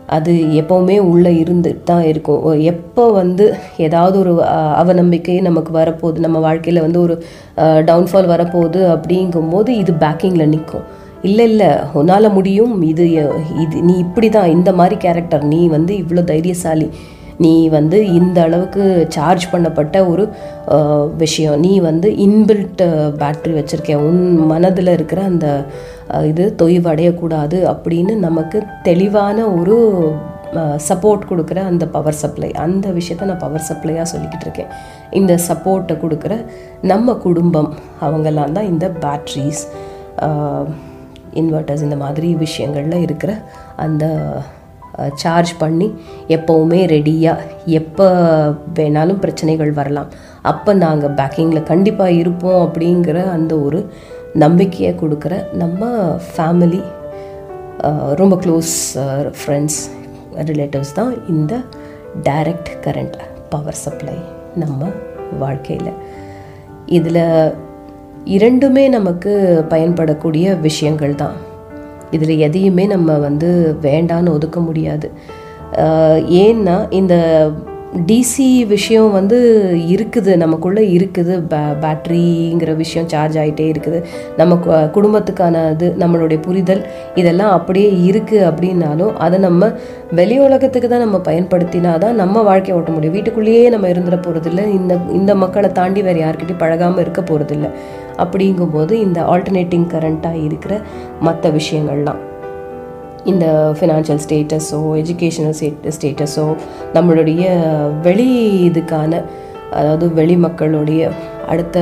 அது எப்போவுமே உள்ளே இருந்துட்டு தான் இருக்கும் எப்போ வந்து ஏதாவது ஒரு அவநம்பிக்கை நமக்கு வரப்போகுது நம்ம வாழ்க்கையில் வந்து ஒரு டவுன்ஃபால் வரப்போகுது அப்படிங்கும்போது இது பேக்கிங்கில் நிற்கும் இல்லை இல்லை உன்னால் முடியும் இது இது நீ இப்படி தான் இந்த மாதிரி கேரக்டர் நீ வந்து இவ்வளோ தைரியசாலி. நீ வந்து இந்த அளவுக்கு சார்ஜ் பண்ணப்பட்ட ஒரு விஷயம். நீ வந்து இன்பில்ட் பேட்ரி வச்சுருக்க உன் மனதில் இருக்கிற அந்த இது தொய்வடையக்கூடாது அப்படின்னு நமக்கு தெளிவான ஒரு சப்போர்ட் கொடுக்குற அந்த பவர் சப்ளை அந்த விஷயத்த நான் பவர் சப்ளையாக சொல்லிக்கிட்டு இருக்கேன். இந்த சப்போர்ட்டை கொடுக்குற நம்ம குடும்பம் அவங்கெல்லாம் தான் இந்த பேட்ரிஸ் இன்வெர்ட்டர்ஸ் இந்த மாதிரி விஷயங்களில் இருக்கிற அந்த சார்ஜ் பண்ணி எப்போவுமே ரெடியாக எப்போ வேணாலும் பிரச்சனைகள் வரலாம். அப்போ நாங்கள் பேக்கிங்கில் கண்டிப்பாக இருப்போம் அப்படிங்கிற அந்த ஒரு நம்பிக்கையை கொடுக்குற நம்ம ஃபேமிலி ரொம்ப க்ளோஸ் ஃப்ரெண்ட்ஸ் ரிலேட்டிவ்ஸ் தான் இந்த டைரக்ட் கரண்ட் பவர் சப்ளை நம்ம வாழ்க்கையில். இதில் இரண்டுமே நமக்கு பயன்படக்கூடிய விஷயங்கள் தான். இதில் எதையுமே நம்ம வந்து வேண்டான்னு ஒதுக்க முடியாது. ஏன்னா இந்த டிசி விஷயம் வந்து இருக்குது நமக்குள்ளே இருக்குது. பே பேட்ரிங்கிற விஷயம் சார்ஜ் ஆகிட்டே இருக்குது. நம்ம கு- குடும்பத்துக்கான இது நம்மளுடைய புரிதல் இதெல்லாம் அப்படியே இருக்குது அப்படின்னாலும் அதை நம்ம வெளி உலகத்துக்கு தான் நம்ம பயன்படுத்தினா தான் நம்ம வாழ்க்கையை ஓட்ட முடியும். வீட்டுக்குள்ளேயே நம்ம இருந்துட போகிறதில்ல இந்த இந்த மக்களை தாண்டி வேறு யாருக்கிட்டையும் பழகாமல் இருக்க போகிறதில்ல அப்படிங்கும்போது இந்த ஆல்டர்னேட்டிங் கரண்ட்டாக இருக்கிற மற்ற விஷயங்கள்லாம். இந்த ஃபினான்ஷியல் ஸ்டேட்டஸோ எஜுகேஷனல் ஸ்டேட்டஸோ நம்மளுடைய வெளி இதுக்கான அதாவது வெளி மக்களுடைய அடுத்த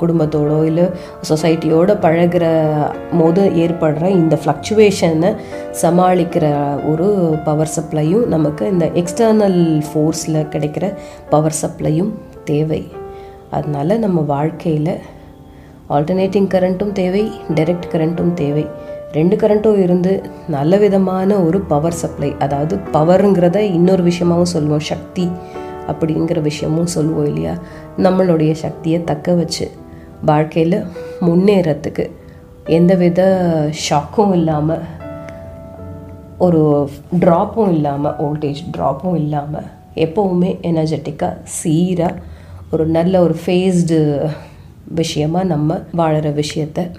குடும்பத்தோடோ இல்லை சொசைட்டியோட பழகுற போது ஏற்படுற இந்த ஃப்ளக்சுவேஷனை சமாளிக்கிற ஒரு பவர் சப்ளையும் நமக்கு இந்த எக்ஸ்டர்னல் ஃபோர்ஸில் கிடைக்கிற பவர் சப்ளையும் தேவை. அதனால் நம்ம வாழ்க்கையில் ஆல்டர்னேட்டிங் கரண்ட்டும் தேவை டைரக்ட் கரண்ட்டும் தேவை. ரெண்டு கரண்ட்டும் இருந்து நல்ல விதமான ஒரு பவர் சப்ளை அதாவது பவருங்கிறத இன்னொரு விஷயமாகவும் சொல்லுவோம் சக்தி அப்படிங்கிற விஷயமும் சொல்லுவோம் இல்லையா? நம்மளுடைய சக்தியை தக்க வச்சு வாழ்க்கையில் முன்னேறத்துக்கு எந்தவித ஷாக்கும் இல்லாமல் ஒரு ட்ராப்பும் இல்லாமல் வோல்டேஜ் ட்ராப்பும் இல்லாமல் எப்போவுமே எனர்ஜெட்டிக்காக சீராக ஒரு நல்ல ஒரு ஃபேஸ்டு விஷயமா நம்ம வாழற விஷயத்த.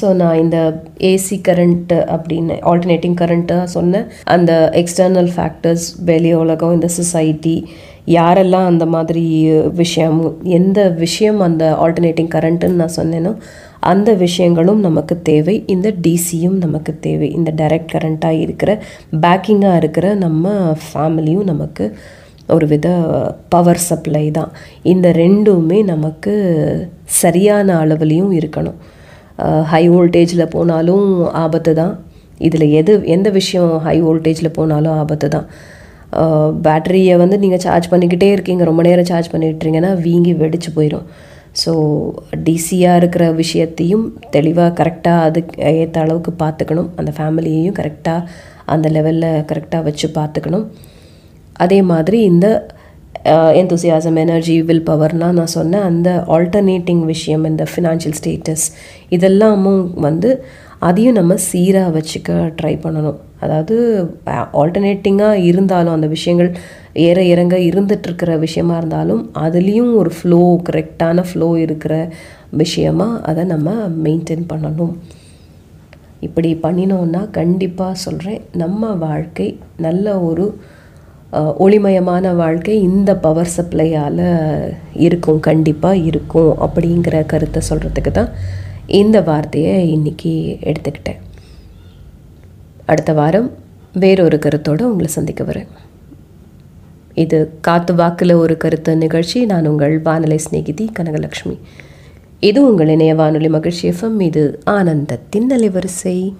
ஸோ நான் இந்த ஏசி கரண்ட்டு அப்படின்னு ஆல்டர்னேட்டிங் கரண்ட்டாக சொன்னேன் அந்த எக்ஸ்டர்னல் ஃபேக்டர்ஸ் வெளி உலகம் இந்த சொசைட்டி யாரெல்லாம் அந்த மாதிரி விஷயம் எந்த விஷயம் அந்த ஆல்டர்னேட்டிங் கரண்ட்டுன்னு நான் சொன்னேனோ அந்த விஷயங்களும் நமக்கு தேவை. இந்த டிசியும் நமக்கு தேவை. இந்த டைரக்ட் கரண்ட்டாக இருக்கிற பேக்கிங்காக இருக்கிற நம்ம ஃபேமிலியும் நமக்கு ஒரு வித பவர் சப்ளை தான். இந்த ரெண்டுமே நமக்கு சரியான அளவுலேயும் இருக்கணும். ஹை வோல்டேஜில் போனாலும் ஆபத்து தான். இதில் எது எந்த விஷயம் ஹை வோல்டேஜில் போனாலும் ஆபத்து தான். பேட்டரியை வந்து நீங்கள் சார்ஜ் பண்ணிக்கிட்டே இருக்கீங்க. ரொம்ப நேரம் சார்ஜ் பண்ணிட்டுறீங்கன்னா வீங்கி வெடிச்சு போயிடும் ஸோ டிசியாக இருக்கிற விஷயத்தையும் தெளிவாக கரெக்டாக அதுக்கு ஏற்ற அளவுக்கு பார்த்துக்கணும். அந்த ஃபேமிலியையும் கரெக்டாக அந்த லெவலில் கரெக்டாக வச்சு பார்த்துக்கணும். அதே மாதிரி இந்த எந்தூசியாசம் எனர்ஜி வில் பவர்னால் நான் சொன்னேன் அந்த ஆல்டர்னேட்டிங் விஷயம் இந்த ஃபினான்ஷியல் ஸ்டேட்டஸ் இதெல்லாமும் வந்து அதையும் நம்ம சீராக வச்சுக்க ட்ரை பண்ணணும். அதாவது ஆல்டர்னேட்டிங்காக இருந்தாலும் அந்த விஷயங்கள் ஏற இறங்க இருந்துகிட்ருக்கிற விஷயமா இருந்தாலும் அதுலேயும் ஒரு ஃப்ளோ கரெக்டான ஃப்ளோ இருக்கிற விஷயமாக அதை நம்ம மெயின்டைன் பண்ணணும். இப்படி பண்ணினோன்னா கண்டிப்பாக சொல்கிறேன் நம்ம வாழ்க்கை நல்ல ஒரு ஒளிமயமான வாழ்க்கை இந்த பவர் சப்ளையால் இருக்கும் கண்டிப்பாக இருக்கும் அப்படிங்கிற கருத்தை சொல்கிறதுக்கு தான் இந்த வார்த்தையை இன்னைக்கு எடுத்துக்கிட்டேன். அடுத்த வாரம் வேறொரு கருத்தோடு உங்களை சந்திக்க வரேன். இது காத்து வாக்கில் ஒரு கருத்து நிகழ்ச்சி. நான் உங்கள் வானொலி சிநேகிதி கனகலக்ஷ்மி இது உங்கள் இணைய வானொலி மகிழ்ச்சி எஃப்எம். இது ஆனந்தத்தின் அலைவரிசை.